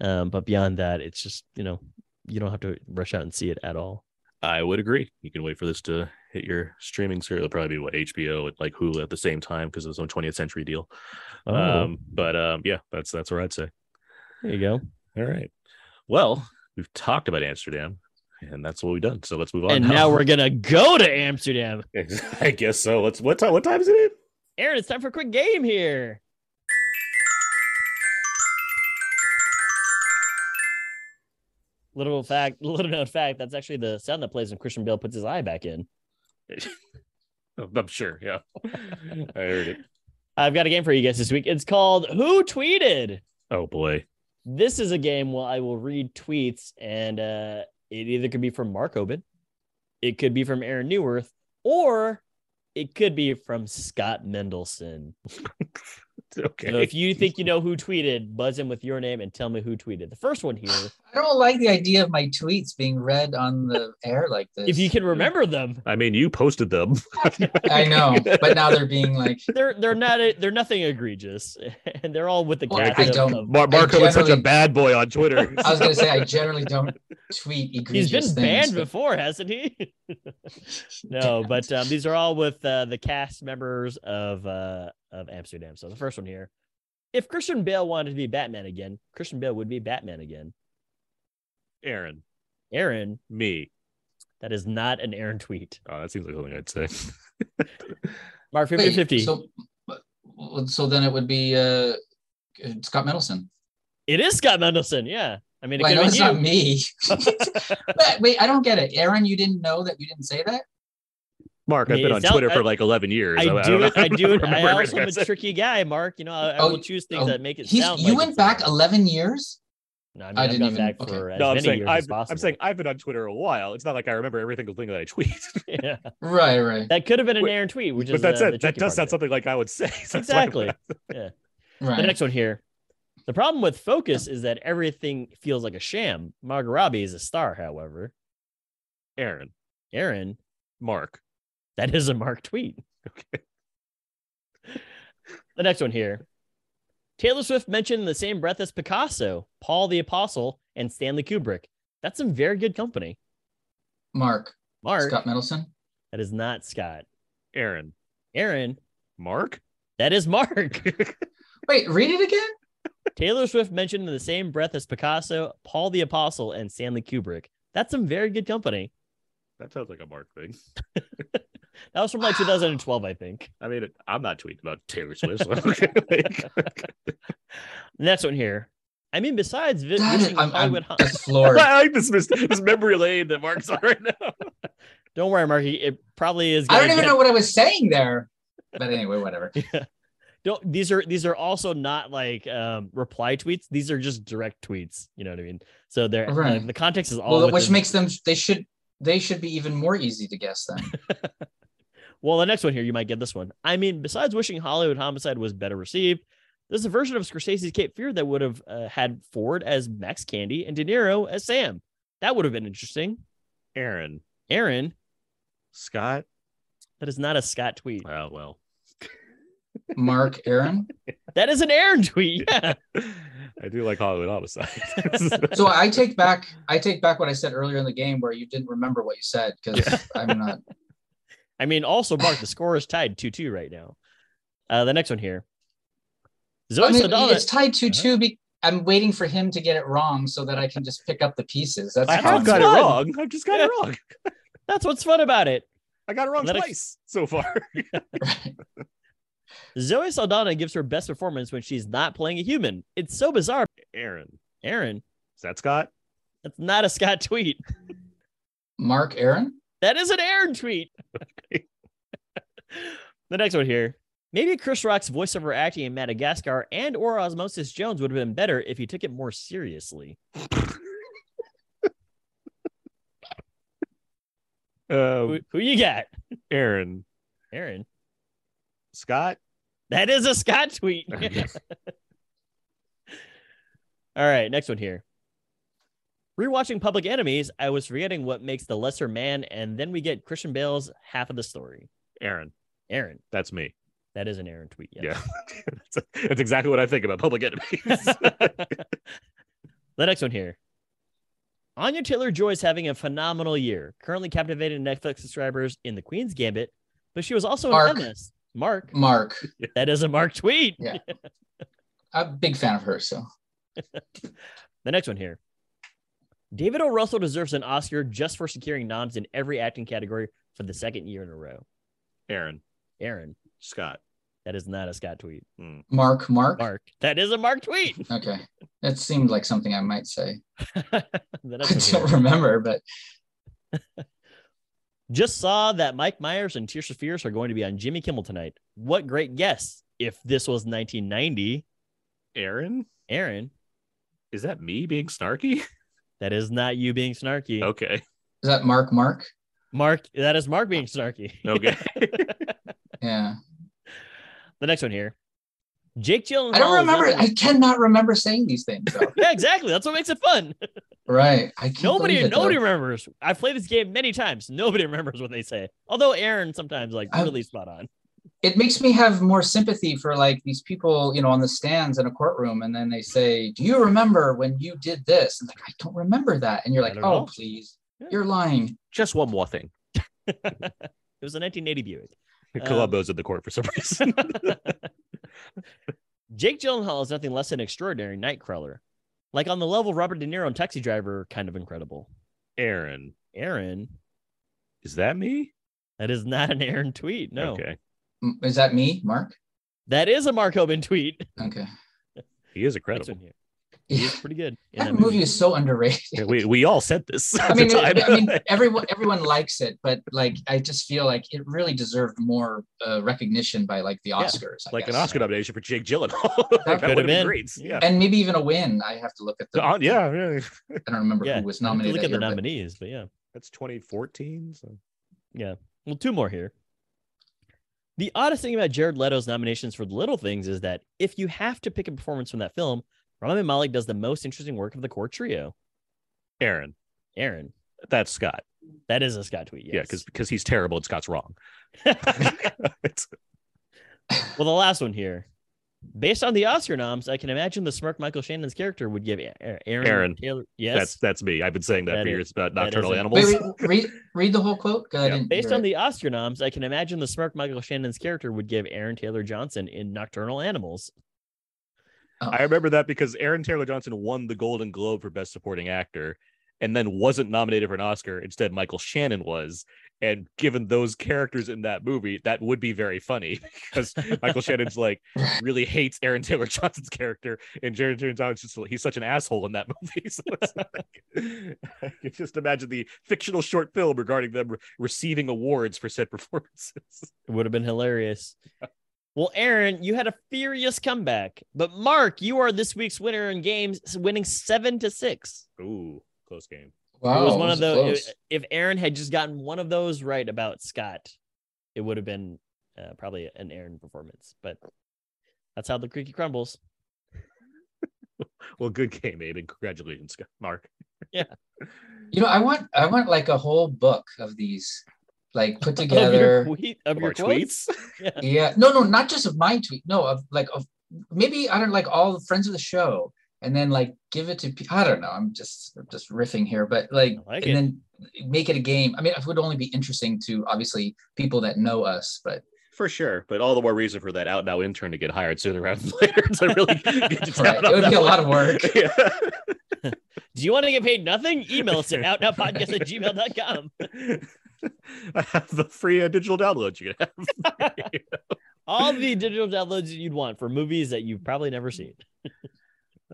Um, but beyond that, it's just you know you don't have to rush out and see it at all. I would agree. You can wait for this to hit your streaming service. It'll probably be what HBO and like Hulu at the same time because it's a 20th century deal. Oh, Um, but um, yeah, that's that's where I'd say. there you go. All right. Well, we've talked about Amsterdam, and that's what we've done. So let's move on. And now we're gonna go to Amsterdam. I guess so. Let's. What time? What time is it? Aaron, it's time for a quick game here. Little fact, little known fact, that's actually the sound that plays when Christian Bale puts his eye back in. I'm sure. Yeah, I heard it. I've got a game for you guys this week. It's called Who Tweeted? Oh boy. This is a game where I will read tweets, and uh, it either could be from Mark Hobin, it could be from Aaron Neuwirth, or it could be from Scott Mendelson. Okay. So if you think you know who tweeted, buzz in with your name and tell me who tweeted. The first one here, I don't like the idea of my tweets being read on the air like this. if you can remember them, I mean, you posted them. I know, but now they're being like. they're they're not they're nothing egregious, and they're all with the Well, I don't- of- Mar- Marco is such a bad boy on Twitter. I was gonna say I generally don't tweet egregious He's been things, banned but- before, hasn't he? no, but um, these are all with uh, the cast members of uh, of Amsterdam. So the first one here, if Christian Bale wanted to be Batman again, Christian Bale would be Batman again. Aaron, Aaron, me. that is not an Aaron tweet. Oh, that seems like something I'd say. Mark 50 Wait, 50. So, so then it would be uh, Scott Mendelson. It is Scott Mendelson. Yeah. I mean, it Well, I know have it's not me. But wait, I don't get it, Aaron. You didn't know that you didn't say that. Mark, I I've been on sounds- Twitter for like 11 years. I don't do know- it. I don't do it. remember I also am a tricky guy, Mark. You know, I, I Oh, will choose things oh, that make it He's, sound you like went back not. 11 years. No, I mean, I I have didn't gone even- back okay. for as No, I'm many saying years I've, possible. I'm saying I've been on Twitter a while. It's not like I remember every single thing that I tweet. yeah. Right, right, That could have been an Wait, Aaron tweet, which but is that's uh, it. That does sound something like I would say. So that's why I'm- The next one here. The problem with Focus is that everything feels like a sham. Margot Robbie is a star, however. Aaron, Aaron, Mark. That is a Mark tweet. Okay. The next one here. Taylor Swift mentioned in the same breath as Picasso, Paul the Apostle, and Stanley Kubrick. That's some very good company. Mark. Mark, Scott Mendelson. that is not Scott. Aaron, Aaron, Mark. that is Mark. Wait, read it again. Taylor Swift mentioned in the same breath as Picasso, Paul the Apostle, and Stanley Kubrick. That's some very good company. That sounds like a Mark thing. That was from like 2012, I think. I mean, I'm not tweeting about Taylor Swift. so okay, like- The next one here. I mean, besides vi- That is, visiting I'm, I'm Hollywood, Hum- floored. I like this, this this memory lane that Mark's on right now. don't worry, Marky. It probably is. I don't even get- know what I was saying there. But anyway, whatever. don't these are these are also not like um reply tweets. These are just direct tweets. You know what I mean? So they're Right. like, the context is all Well, which makes them they should they should be even more easy to guess then. Well, the next one here, you might get this one. I mean, besides wishing Hollywood Homicide was better received, there's a version of Scorsese's Cape Fear that would have uh, had Ford as Max Cady and De Niro as Sam. That would have been interesting. Aaron Aaron, Scott. that is not a Scott tweet. Oh well. Mark Aaron. That is an Aaron tweet. Yeah. I do like Hollywood Homicide. So I take back I take back what I said earlier in the game where you didn't remember what you said because I'm not I mean, also, Mark, the score is tied 2 2 right now. Uh, the next one here. Zoe I mean, Saldana. it's tied to two. Be- I'm waiting for him to get it wrong so that I can just pick up the pieces. That's I have what's got it wrong. I've just got it wrong. That's what's fun about it. I got it wrong Let it- twice so far. right. Zoe Saldana gives her best performance when she's not playing a human. It's so bizarre. Aaron. Aaron, Is that Scott? that's not a Scott tweet. Mark Aaron. That is an Aaron tweet. the next one here. Maybe Chris Rock's voiceover acting in Madagascar and or Osmosis Jones would have been better if he took it more seriously. Uh, Who, who you got? Aaron. Aaron. Scott. That is a Scott tweet. All right, next one here. Rewatching Public Enemies, I was forgetting what makes the lesser man, and then we get Christian Bale's half of the story. Aaron. Aaron, That's me. that is an Aaron tweet. yes. Yeah. that's, that's exactly what I think about Public Enemies. the next one here. Anya Taylor Joy is having a phenomenal year, currently captivating Netflix subscribers in The Queen's Gambit, but she was also Mark. in Emma. Mark, Mark. that is a Mark tweet. Yeah. I'm a big fan of her. So The next one here. David O. Russell deserves an Oscar just for securing noms in every acting category for the second year in a row. Aaron. Aaron, Scott. that is not a Scott tweet. Hmm. Mark. Mark. Mark, that is a Mark tweet. Okay. That seemed like something I might say. the I don't remember, but Just saw that Mike Myers and Tears for Fears are going to be on Jimmy Kimmel tonight. What great guess! If this was 1990, Aaron. Aaron, Is that me being snarky? That is not you being snarky. Okay. is that Mark? Mark? Mark, that is Mark being snarky. Okay. Yeah. the next one here. Jake Gyllenhaal. I don't remember. I cannot remember saying these things. Though. yeah, exactly. That's what makes it fun. right. I can't Nobody, it, nobody though. remembers. I've played this game many times. Nobody remembers what they say. Although Aaron sometimes like I- really spot on. It makes me have more sympathy for like these people, you know, on the stands in a courtroom, and then they say, "Do you remember when you did this?" And like, I don't remember that, and you're like, "Oh, know. please, Yeah. you're lying." Just one more thing. It was a 1980 Buick. Um, Columbo's in the court for some reason. Jake Gyllenhaal is nothing less than extraordinary Nightcrawler. Like on the level of Robert De Niro and Taxi Driver, kind of incredible. Aaron. Aaron, Is that me? that is not an Aaron tweet. No, Okay. M- Is that me, Mark? that is a Mark Hobin tweet. Okay. He is Next incredible. one here. He Yeah. is pretty good. in That movie is so underrated. Yeah, we, we all said this. I mean, the time. I mean, everyone everyone likes it, but like, I just feel like it really deserved more uh, recognition by like the Oscars. I like an. Oscar nomination for Jake Gyllenhaal. That that would have have been been. great. Yeah. and maybe even a win. I have to look at the. Uh, yeah, yeah. I don't remember Yeah, who was I have to nominated. Look that at the year, but- nominees, but yeah, That's 2014. So. yeah. Well, two more here. The oddest thing about Jared Leto's nominations for the little things is that if you have to pick a performance from that film, Rami Malek does the most interesting work of the core trio. Aaron, Aaron, that's Scott. that is a Scott tweet. Yeah, because because he's terrible and Scott's wrong. Well, the last one here. Based on the Oscar noms, I can imagine the smirk Michael Shannon's character would give Aaron, Aaron. Taylor. Yes. That's that's me. I've been saying that, That for is- years about nocturnal animals. Wait, wait, read read the whole quote. I Yeah. Based on it. the Oscar noms, I can imagine the smirk Michael Shannon's character would give Aaron Taylor Johnson in Nocturnal Animals. Oh. I remember that because Aaron Taylor Johnson won the Golden Globe for Best Supporting Actor and then wasn't nominated for an Oscar. Instead, Michael Shannon was. And given those characters in that movie, that would be very funny because Michael Shannon's like really hates Aaron Taylor Johnson's character, and Jared Taylor Johnson's just he's such an asshole in that movie. So it's like, I just imagine the fictional short film regarding them re- receiving awards for said performances. It would have been hilarious. Well, Aaron, you had a furious comeback, but Mark, you are this week's winner in games, winning seven to six. Ooh, close game. Wow, it was one of those. close. If Aaron had just gotten one of those right about Scott, it would have been uh, probably an Aaron performance. But that's how the creaky crumbles. Well, good game, Abe, and congratulations, Mark. yeah. You know, I want I want like a whole book of these, like put Of your, together. tweet, of Of your our quotes? tweets. Yeah, no, no, not just of my tweet. No, of like of maybe I don't like all the friends of the show, and then like give it to. I don't know. I'm just I'm just riffing here, but like, like and it. then make it a game. I mean, it would only be interesting to obviously people that know us, but For sure, but all the more reason for that out now intern to get hired sooner rather than later to really get you Right, it would that be a lot of work. Yeah. Do you want to get paid nothing? Email us at outnowpodcast at gmail.com. I have the free uh, digital downloads you can have. All the digital downloads that you'd want for movies that you've probably never seen.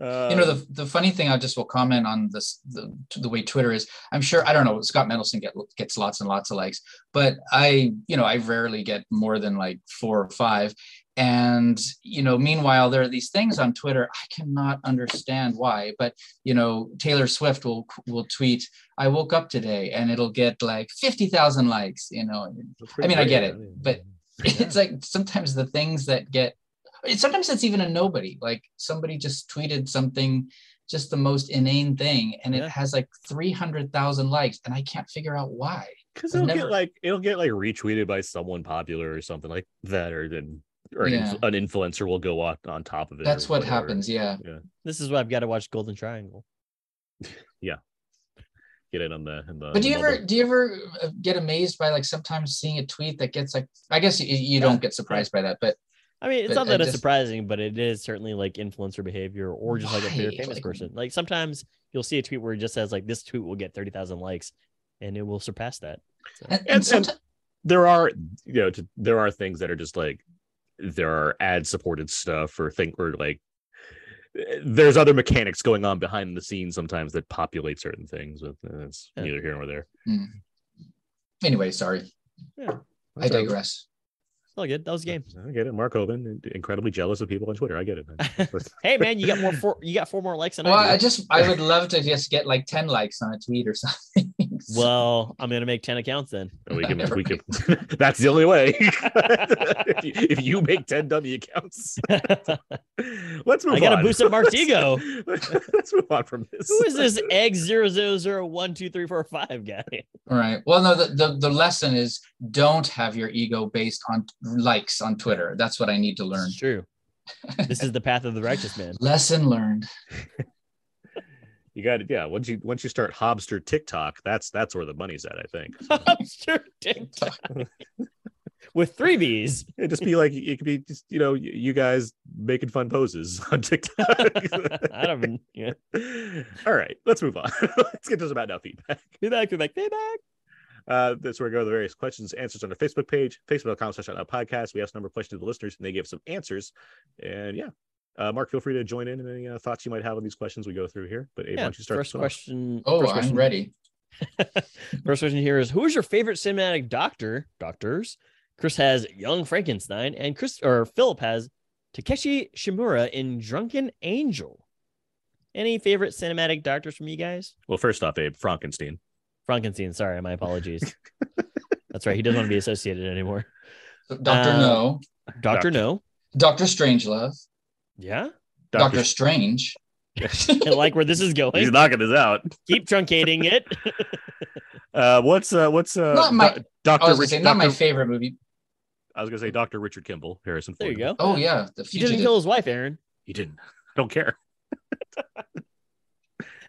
Uh, you know the, the funny thing i just will comment on this the, the way twitter is i'm sure i don't know scott mendelson get, gets lots and lots of likes but i you know i rarely get more than like four or five. And you know meanwhile there are these things on twitter i cannot understand why but you know taylor swift will will tweet i woke up today and it'll get like 50000 likes you know. I mean, I get it, but it's like sometimes the things that get sometimes it's even a nobody like somebody just tweeted something just the most inane thing and Yeah. it has like 300,000 likes and I can't figure out why. because it'll never- get like it'll get like retweeted by someone popular or something like that, or then or an, Yeah. an influencer will go on on top of it. That's what whatever. happens. Yeah. This is why I've got to watch Golden Triangle. Yeah. Get it on the. In the But do you mobile. ever do you ever uh, get amazed by like sometimes seeing a tweet that gets like I guess you, you don't get surprised by that, but I mean, it's But not I that it's just- surprising, but it is certainly like influencer behavior or just like a very famous like- person. Like sometimes you'll see a tweet where it just says like this tweet will get 30,000 likes and it will surpass that. So, and, and, And- and- sometimes there are you know to, there are things that are just like there are ad supported stuff or think or like there's other mechanics going on behind the scenes sometimes that populate certain things but it's Yeah. neither here nor there hmm. anyway, sorry. Yeah. I digress. It's all good. That was a game. i get it mark hobin incredibly jealous of people on twitter i get it man. Hey man, you got more four you got four more likes than Well, I I just I would love to just get like 10 likes on a tweet or something. Well, I'm gonna make 10 accounts then. Oh, we can we can that's the only way if, you, if you make 10 dummy accounts let's move I gotta on. boost up Mark's ego. let's move on from this Who is this egg zero zero zero one two three four five guy? All right. Well, no, the, the, the lesson is don't have your ego based on likes on Twitter. That's what I need to learn. It's true. This is the path of the righteous man. Lesson learned. You got it. Yeah. Once you once you start Hobster TikTok, that's that's where the money's at. I think. Hamster TikTok. With three B's. It just be like it could be just you know you guys making fun poses on TikTok. I don't yeah. All right, let's move on. let's get to some about now feedback. Feedback, feedback, feedback. Uh, that's where we go to the various questions, and answers on our Facebook page, facebook.com slash Out Now podcast. We ask a number of questions to the listeners, and they give some answers. And yeah, uh, Mark, feel free to join in and any uh, thoughts you might have on these questions we go through here. But Abe, why don't you start? first us off? question. Oh, first I'm question, ready. First question here is who is your favorite cinematic doctor? Doctors. Chris has Young Frankenstein, and Chris or Philip has Takashi Shimura in Drunken Angel. Any favorite cinematic doctors from you guys? Well, first off, Abe Frankenstein. Frankenstein. Sorry, my apologies. That's right. He doesn't want to be associated anymore. Doctor Uh, No, Doctor Doctor- No. Doctor Strangelove, Yeah. Doctor Strange. I like where this is going. He's knocking this out. Keep truncating it. Uh, what's uh, what's uh, Not my- Doc- Doctor? was Rich- say not my favorite movie. I was gonna say Doctor Richard Kimball, Harrison. Ford. There you go. Oh yeah, the He didn't kill his wife, Aaron. He didn't. I don't care.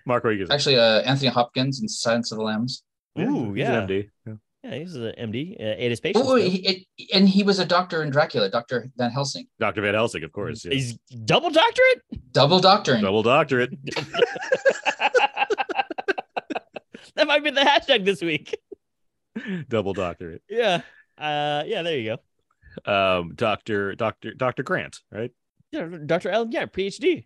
Mark, what are you gonna? Actually, uh, Anthony Hopkins in Silence of the Lambs. Ooh, he's yeah. an MD. Yeah. Yeah, he's an MD. Uh, ate his patients. Oh, he, it, and he was a doctor in Dracula, Doctor Van Helsing. Dr. Van Helsing, of course. yeah. He's double doctorate. Double doctoring. Double doctorate. that might be the hashtag this week. Double doctorate. Yeah. Uh, yeah, there you go. Um, Doctor Doctor Doctor Grant, right? Yeah, Dr. Alan, yeah, PhD.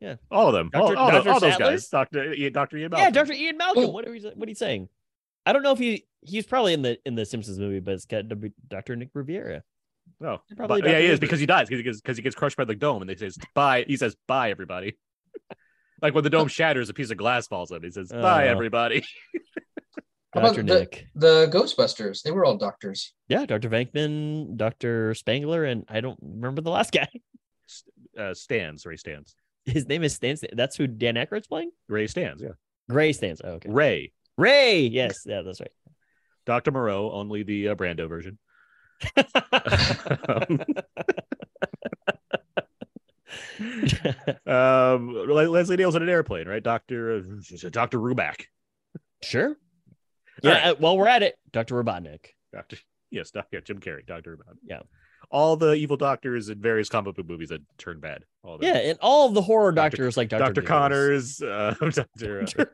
Yeah, all of them. All, Dr. all, those- Dr. all those guys. Doctor Ian- Doctor Ian Malcolm. Yeah, Dr. Ian Malcolm. Oh. What are we what are you saying? I don't know if he he's probably in the in the Simpsons movie, but it's got W- Dr. Nick Riviera. No, Probably but, yeah, he is because he dies because he gets because he gets crushed by the dome and they says bye. He says bye everybody. like when the dome shatters, a piece of glass falls on. He says bye Oh. everybody. How about Dr. the- Nick. The Ghostbusters, they were all doctors. Yeah, Dr. Venkman, Dr. Spengler, and I don't remember the last guy. Uh, Stantz Ray Stantz. His name is Stan. That's who Dan Aykroyd's playing. Ray Stantz. Yeah. Gray Stans. Oh, okay. Ray. Ray. Yes. Yeah, that's right. Doctor Moreau, only the uh, Brando version. Um, Le- Leslie Nielsen's in an airplane, right? Doctor uh, Doctor Rumack. sure. Yeah. right. uh, while we're at it, Dr. Robotnik. Doctor, yes, Doctor Jim Carrey, Doctor Rumack. Yeah. All the evil doctors in various comic book movies that turn bad. All of. Yeah, and all of the horror Dr. doctors like Dr. Dr. Connors, uh, Doctor, uh, Dr.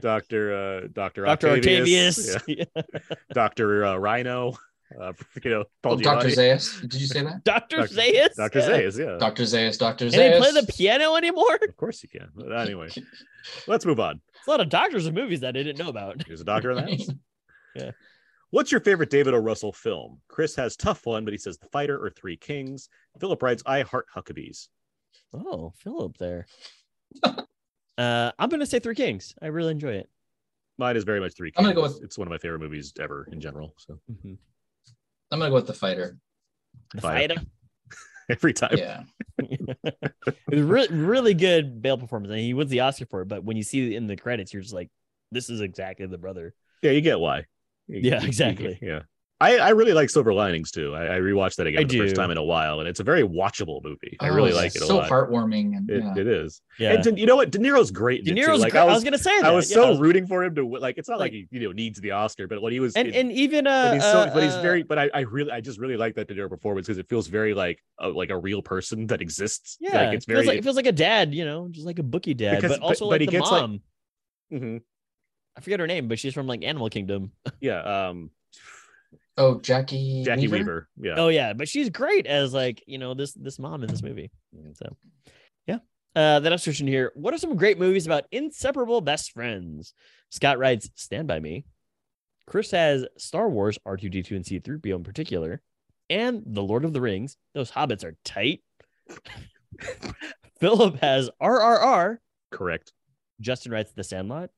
Doctor, uh, Doctor Dr. Octavius, Octavius. yeah. Doctor uh, Rhino, uh, you know, Paul Oh, Dr. Zaius. Did you say that? Dr. Zaius. Dr. Zaius, yeah. Dr. Zaius, Dr. Zaius. Can they play the piano anymore? Of course you can. But anyway, let's move on. It's a lot of doctors in movies that I didn't know about. There's a doctor in the house. Yeah. What's your favorite David O. Russell film? Chris has tough one, but he says The Fighter or Three Kings. Philip writes I Heart Huckabees. Oh, Philip there. uh, I'm gonna say Three Kings. I really enjoy it. Mine is very much Three Kings. I'm gonna go with- It's one of my favorite movies ever in general. So I'm gonna go with the fighter. The Fighter. fighter. every time. Yeah. it was really really good Bale performance, and he wins the Oscar for it. But when you see it in the credits, you're just like, this is exactly the brother. Yeah, you get why. You- Yeah, you- you- exactly. Yeah. I, I really like Silver Linings too. I, I rewatched that again I for the first time in a while, and it's a very watchable movie. I Oh, really like it a so lot. heartwarming and It, yeah. it is. Yeah, And De- you know what? De Niro's great. De in it, too. Niro's Like great. I I was was, gonna say that. I was yeah. so rooting for him to like. It's not like, Like- he you know needs the Oscar, but when he was and in- and even uh, but he's so uh, but he's uh, very but I, I really I just really like that De Niro performance because it feels very like a, like a real person that exists. yeah. like it's feels like it feels like a dad, you know, just like a bookie dad, Because- but but- also but like he the gets, like- mom. I forget her name, but she's from like Animal Kingdom. yeah um Oh, Jacki. Jacki Weaver? Weaver, yeah Oh yeah, but she's great as like you know this this mom in this movie. Mhm. So yeah. Uh, the next question here: What are some great movies about inseparable best friends? Scott writes, "Stand by Me." Chris has Star Wars, R two D two and C three PO in particular, and The Lord of the Rings. Those hobbits are tight. Philip has RRR. correct Justin writes The Sandlot,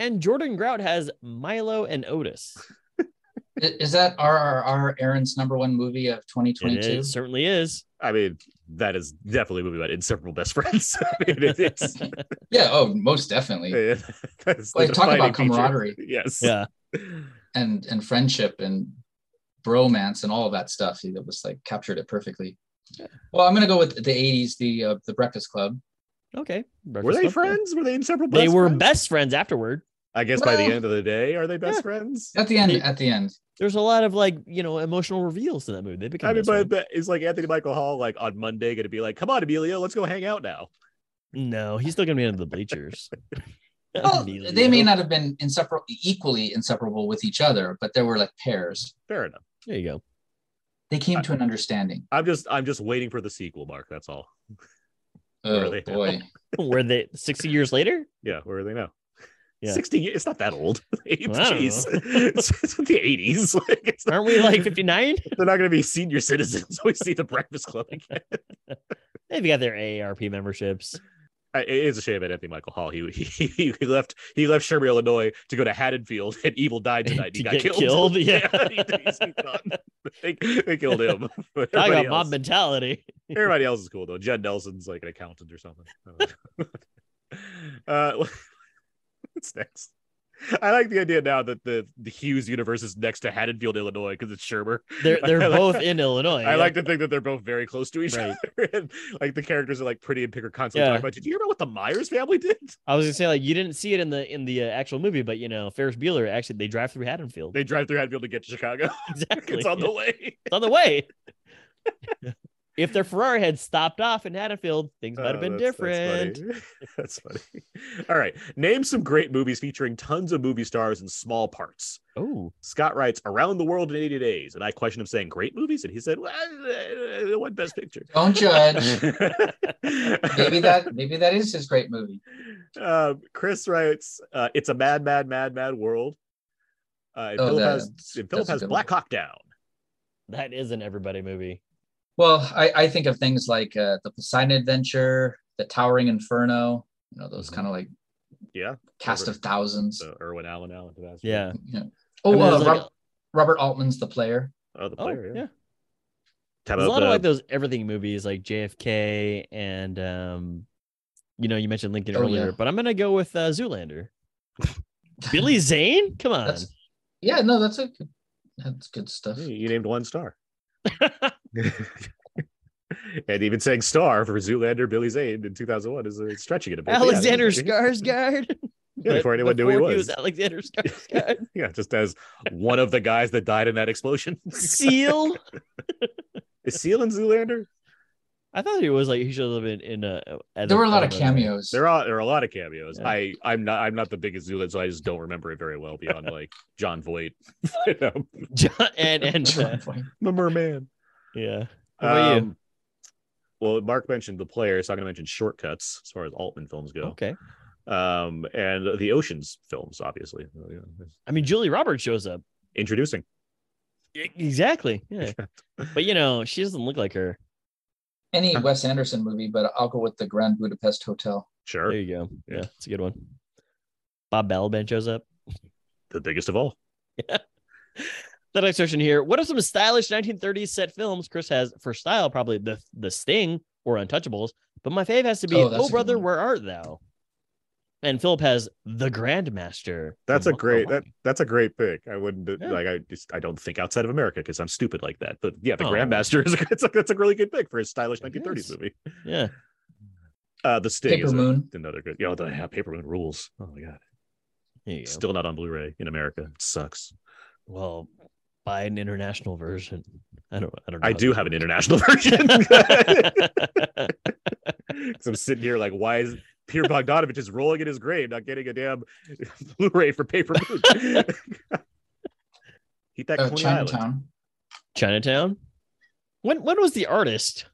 and Jordan Grout has Milo and Otis. Is that RRR Aaron's number one movie of 2022? is, certainly is. I mean that is definitely a movie about inseparable best friends I mean, it- it's Yeah. Oh, most definitely. that's the Like, talk defining about feature. camaraderie. yes yeah. And and friendship and bromance and all of that stuff. That was like captured it perfectly. Well, I'm gonna go with the 80s, the uh, the Breakfast Club. Okay. were they Club, yeah. friends were they inseparable They best were friends? best friends afterward. I guess by the end of the day are they best Yeah. friends At the end, at the end. There's a lot of like, you know, emotional reveals in that movie. They become I mean, but, friends. but is like Anthony Michael Hall like on Monday going to be like, "Come on, Emilio, let's go hang out now." No, he's still gonna be under the bleachers. Well, they may not have been inseparable, equally inseparable with each other, but they were like pairs. Fair enough. There you go. They came to an understanding. I'm just I'm just waiting for the sequel, Mark. That's all. Oh they now? boy. Were they 60 years later? Yeah, where are they now? Yeah. 60 years. It's not that old. Jeez. It's, it's the 80s. Like, it's Aren't we like 59? they're not going to be senior citizens. We see the Breakfast Club again. They've got their AARP memberships. I- It is a shame about Anthony Michael Hall. He, he he left he left Shermer, Illinois to go to Haddonfield, and Evil died tonight. He To got killed. killed, yeah. he- he's gone. They, they killed him. But I got mob mentality. Everybody else is cool though. Judd Nelson's like an accountant or something. uh, what's next? I like the idea now that the the Hughes universe is next to Haddonfield, Illinois, because it's Shermer. They're they're like- both in Illinois. I yeah. like to think that they're both very close to each Right. other, and like the characters are like pretty and Picker constantly Yeah. talking about. Did you hear about what the Myers family did? I was gonna say like you didn't see it in the in the uh, actual movie, but you know Ferris Bueller actually they drive through Haddonfield. They drive through Haddonfield to get to Chicago. exactly. it's on yeah. the way. It's on the way. If their Ferrari had stopped off in Haddonfield, things might have Oh, been that's- different. That's funny. That's funny. All right. Name some great movies featuring tons of movie stars in small parts. Oh, Scott writes Around the World in 80 Days. And I questioned him saying great movies. And he said, well, what best picture? Don't judge. maybe maybe that maybe that is his great movie. Uh, Chris writes, uh, It's a mad, mad, mad, mad world. Uh, and Oh, Philip that- has, and Philip has Black one. Hawk Down. That is an everybody movie. Well, I, I think of things like uh, the Poseidon Adventure, the Towering Inferno. You know, those Mhm. kind of like Yeah. cast Robert- of thousands. So Irwin Allen Allen. Tabasco. Yeah. Yeah. I Oh, mean, uh, there's like Rob- Robert Altman's the player. Oh, the Oh, player. yeah. yeah. There's a about lot of like those everything movies like JFK and um you know, you mentioned Lincoln Oh, earlier, yeah. but I'm gonna go with uh, Zoolander. Billy Zane? Come on. That's yeah, no, that's a good, that's good stuff. Hey, you named one star. and even saying star for Zoolander, Billy Zane in 2001 is uh, stretching it a bit. Alexander yeah, Skarsgård. Yeah, before anyone knew he Before was. Alexander Skarsgård. Yeah, just as one of the guys that died in that explosion. Seal. is Seal in Zoolander? I thought he was like he should have been in a. There were a lot of cameos. There are there are a lot of cameos. Yeah. I I'm not I'm not the biggest Zoolander, so I just don't remember it very well beyond like Jon Voight, you know, John, and and uh, the merman. Yeah. How about you? Um, Well, Mark mentioned the player, so I'm going to mention shortcuts as far as Altman films go. Okay. Um, and the Oceans films, obviously. Uh, I mean, Julia Roberts shows up. Introducing. Exactly. Yeah. but you know, she doesn't look like her. Any Wes Anderson movie, but I'll go with the Grand Budapest Hotel. Sure. There you go. Yeah. Yeah, it's a good one. Bob Balaban shows up. The biggest of all. The next question here: What are some stylish 1930s set films Chris has for style? Probably the the Sting or Untouchables, but my fave has to be Oh, Oh, a good brother, one. where art thou? And Philip has the Grandmaster. That's a from great Hawaii. that that's a great pick. I wouldn't Yeah. like I just I don't think outside of America because I'm stupid like that. But yeah, the Oh. Grandmaster is a, it's a that's a really good pick for a stylish It 1930s is. movie. Yeah. Uh, the Sting Paper is a- Moon. another good. Yeah, the yeah, Paper Moon rules. Oh my god, There you go. still not on Blu-ray in America. It sucks. Well, buy an international version. I don't. I don't. Know I do that have an works. international version. 'Cause I'm sitting here like, why is Peter Bogdanovich just rolling in his grave, not getting a damn Blu-ray for Paper Moon? Eat that Uh, Coney Island. Chinatown. Chinatown. When when was the artist?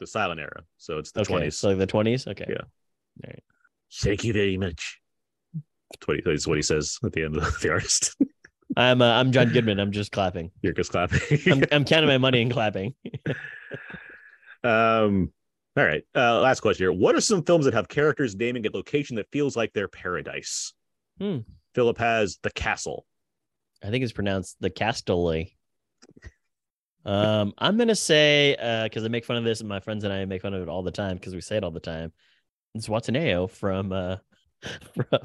The silent era. So it's the okay, 20s. so like the twenties. Okay. Yeah. Thank you very much. That's what he, that's what he says at the end of the artist. I'm uh, I'm John Goodman. I'm just clapping. You're just clapping. I'm, I'm counting my money and clapping. um, all right. Uh, last question here. What are some films that have characters naming a location that feels like their paradise? Hmm. Philip has The Castle. I think it's pronounced the Castelli. Um, I'm gonna say because I make fun of this, and my friends and I make fun of it all the time because we say it all the time. It's Zihuatanejo from uh from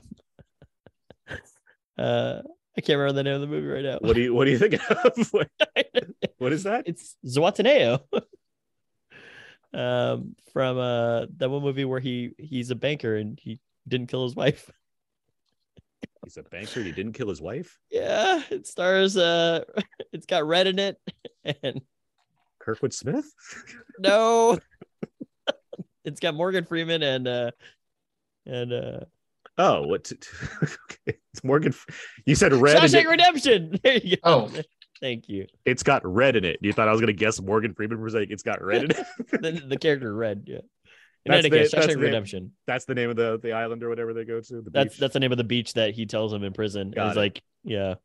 uh I can't remember the name of the movie right now. What do you what do you think of? What- what is that? it's Zihuatanejo. um, from uh that one movie where he he's a banker and he didn't kill his wife. He's a banker. He didn't kill his wife. Yeah, it stars uh it's got red in it and Kurtwood Smith. no it's got Morgan Freeman and uh and uh Oh, what? okay. It's Morgan. You said red. and Shawshank it, Redemption. There you go. Oh. thank you. it's got red in it. You thought I was gonna guess Morgan Freeman for saying it's got red in it. The, the character red, yeah. In That's any the- case, that's Shawshank the- Redemption. That's the name of the the island or whatever they go to. The That's beach. that's the name of the beach that he tells him in prison. Got It's it. like, yeah.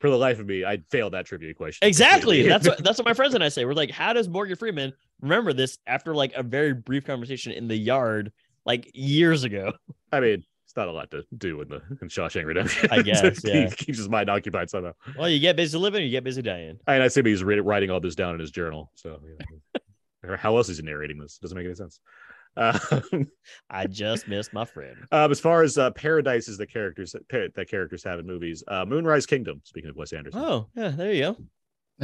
for the life of me, I failed that trivia question. Exactly. That's what that's what my friends and I say. We're like, how does Morgan Freeman remember this after like a very brief conversation in the yard like years ago? I mean, it's not a lot to do in the in Shawshank Redemption. I guess, he yeah. keeps his mind occupied somehow. Well, you get busy living, you get busy dying. And I assume he's re- writing all this down in his journal. So, yeah. How else is he narrating this? Doesn't make any sense. Um, I just missed my friend. um, as far as uh, paradises that characters that, that characters have in movies, uh, Moonrise Kingdom. Speaking of Wes Anderson, Oh, yeah, there you go.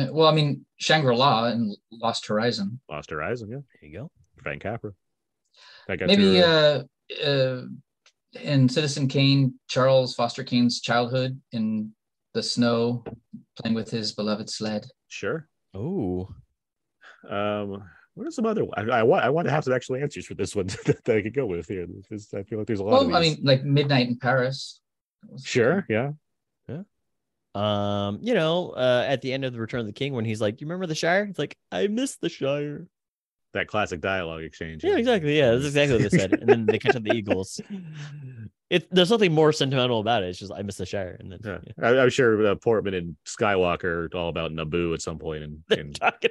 Uh, Well, I mean, Shangri-La and Lost Horizon. Lost Horizon, yeah, There you go. Frank Capra. That got Maybe your, uh, uh, uh, in Citizen Kane, Charles Foster Kane's childhood in the snow, playing with his beloved sled. sure. Oh, Um, what are some other? I, I want I want to have some actual answers for this one that I could go with here. This, I feel like there's a lot of Well, I mean, like Midnight in Paris. Sure, yeah. Yeah. Um, you know, uh, at the end of the Return of the King, when he's like, "You remember the Shire?" It's like, "I miss the Shire." That classic dialogue exchange. Yeah, exactly. Yeah, that's exactly what they said. And then they catch up the Eagles. It there's nothing more sentimental about it. It's just I miss the Shire, and then Yeah. yeah. I, I'm sure uh, Portman and Skywalker are all about Naboo at some point. And, and, talking-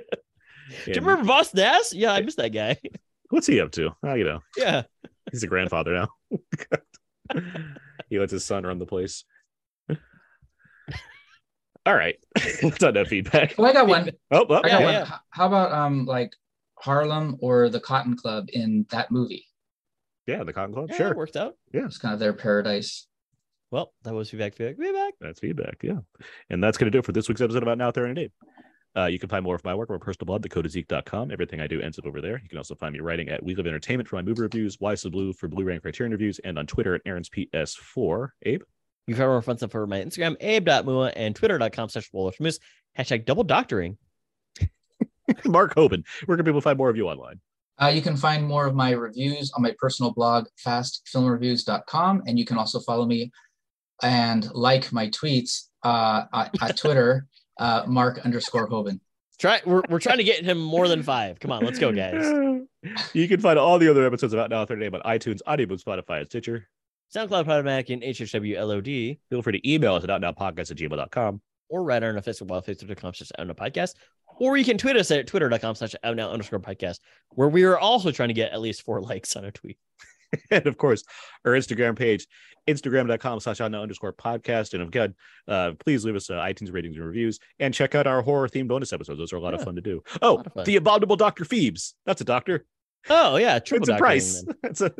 Do you remember Boss Nass? Yeah, I miss that guy. what's he up to? Oh, you know, yeah. he's a grandfather now. he lets his son run the place. All right, that's on that feedback. Well, I got one. Oh, oh, I got Yeah, one. yeah. How about um like Harlem or the Cotton Club in that movie? yeah, the Cotton Club. Yeah, sure, it worked out. Yeah, it's kind of their paradise. Well, that was feedback, feedback, feedback. That's feedback. Yeah. And that's going to do it for this week's episode about Now 30 Dave. Uh, you can find more of my work on my personal blog, thecodeofzeke.com. Everything I do ends up over there. You can also find me writing at We Live Entertainment for my movie reviews, Why So Blue for Blu-ray and Criterion reviews, and on Twitter at Aaron's PS4. Abe? You can find more fun stuff for my Instagram, abe.mua, and twitter.com slash Moose. Hashtag double doctoring. Mark Hobin. Where can people find more of you online? Uh, you can find more of my reviews on my personal blog, fastfilmreviews.com. And you can also follow me and like my tweets uh, at, at Twitter, uh, Mark underscore Hobin. Try we're, we're trying to get him more than five. Come on, let's go, guys. you can find all the other episodes about Now 30 Dave on iTunes, Audioboom, Spotify, and Stitcher. SoundCloud, Podomatic, and HHWLOD, Feel free to email us at outnowpodcast at gmail.com. or write on our Facebook wall, facebook.com slash outnow podcast. Or you can tweet us at twitter.com slash outnow underscore podcast, where we are also trying to get at least four likes on a tweet. and of course our instagram page instagram.com slash outnow underscore podcast and again uh please leave us uh, itunes ratings and reviews and check out our horror themed bonus episodes those are a lot of fun to do oh lot of fun. the abominable dr phibes that's a doctor Oh, yeah. Triple it's a price then. it's a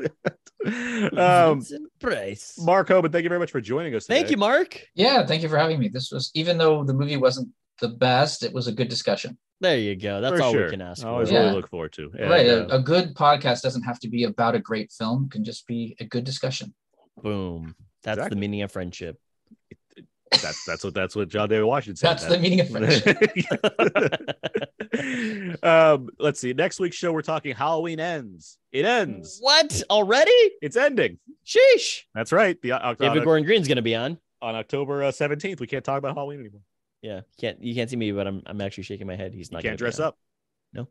um Vincent Price. mark hobin thank you very much for joining us Today. Thank you, Mark. Yeah, thank you for having me. This was, even though the movie wasn't the best, it was a good discussion. There you go. That's For all sure. we can ask for. always Yeah. really look forward to And, right. uh, A, a good podcast doesn't have to be about a great film, it can just be a good discussion. Boom. That's Exactly. the meaning of friendship. that's that's what that's what john david washington said That's the meaning of friendship. um let's see next week's show we're talking halloween ends it ends what? Already? it's ending Sheesh. That's right. The uh, David on, Gordon Green's going to be on. on October uh, seventeenth, we can't talk about Halloween anymore. Yeah. Can't you can't see me, but I'm I'm actually shaking my head. He's You not can't dress up. No.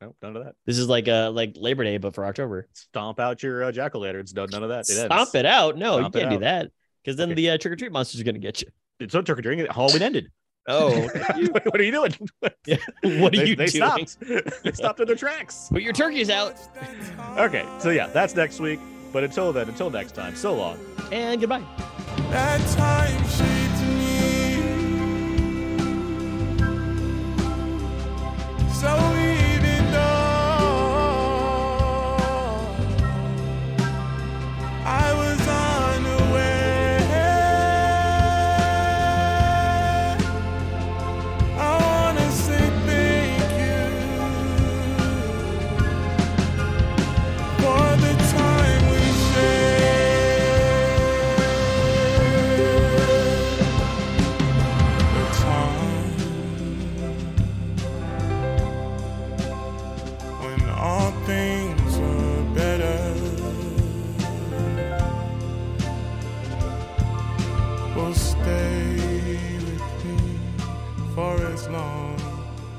no, none of that. This is like uh like Labor Day, but for October. Stomp out your uh, jack o' lanterns. No, none of that. It ends. Stomp it out. No, Stomp you can't do that. Because then Okay. the uh, trick or treat monster's are gonna get you. It's not trick or treating. Halloween ended. Oh, what are you doing? what are they, you they doing? stopped. they stopped in their tracks. Put your turkeys out. Okay, so yeah, that's next week. But until then, until next time, so long. And goodbye. So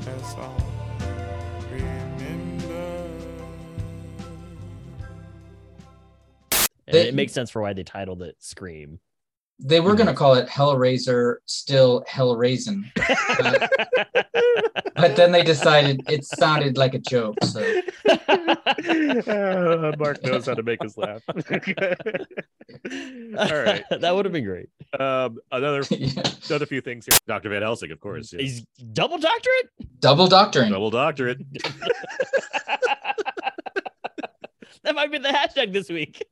for as long as I remember. And it makes sense for why they titled it Scream. They were going to call it Hellraiser, still Hellraisin. Uh, but then they decided it sounded like a joke. So Uh, Mark knows how to make us laugh. All right. that would have been great. Um, another yeah. another few things here. Dr. Van Helsing, of course. yeah. He's double doctorate? double doctoring. Double doctorate. that might be the hashtag this week.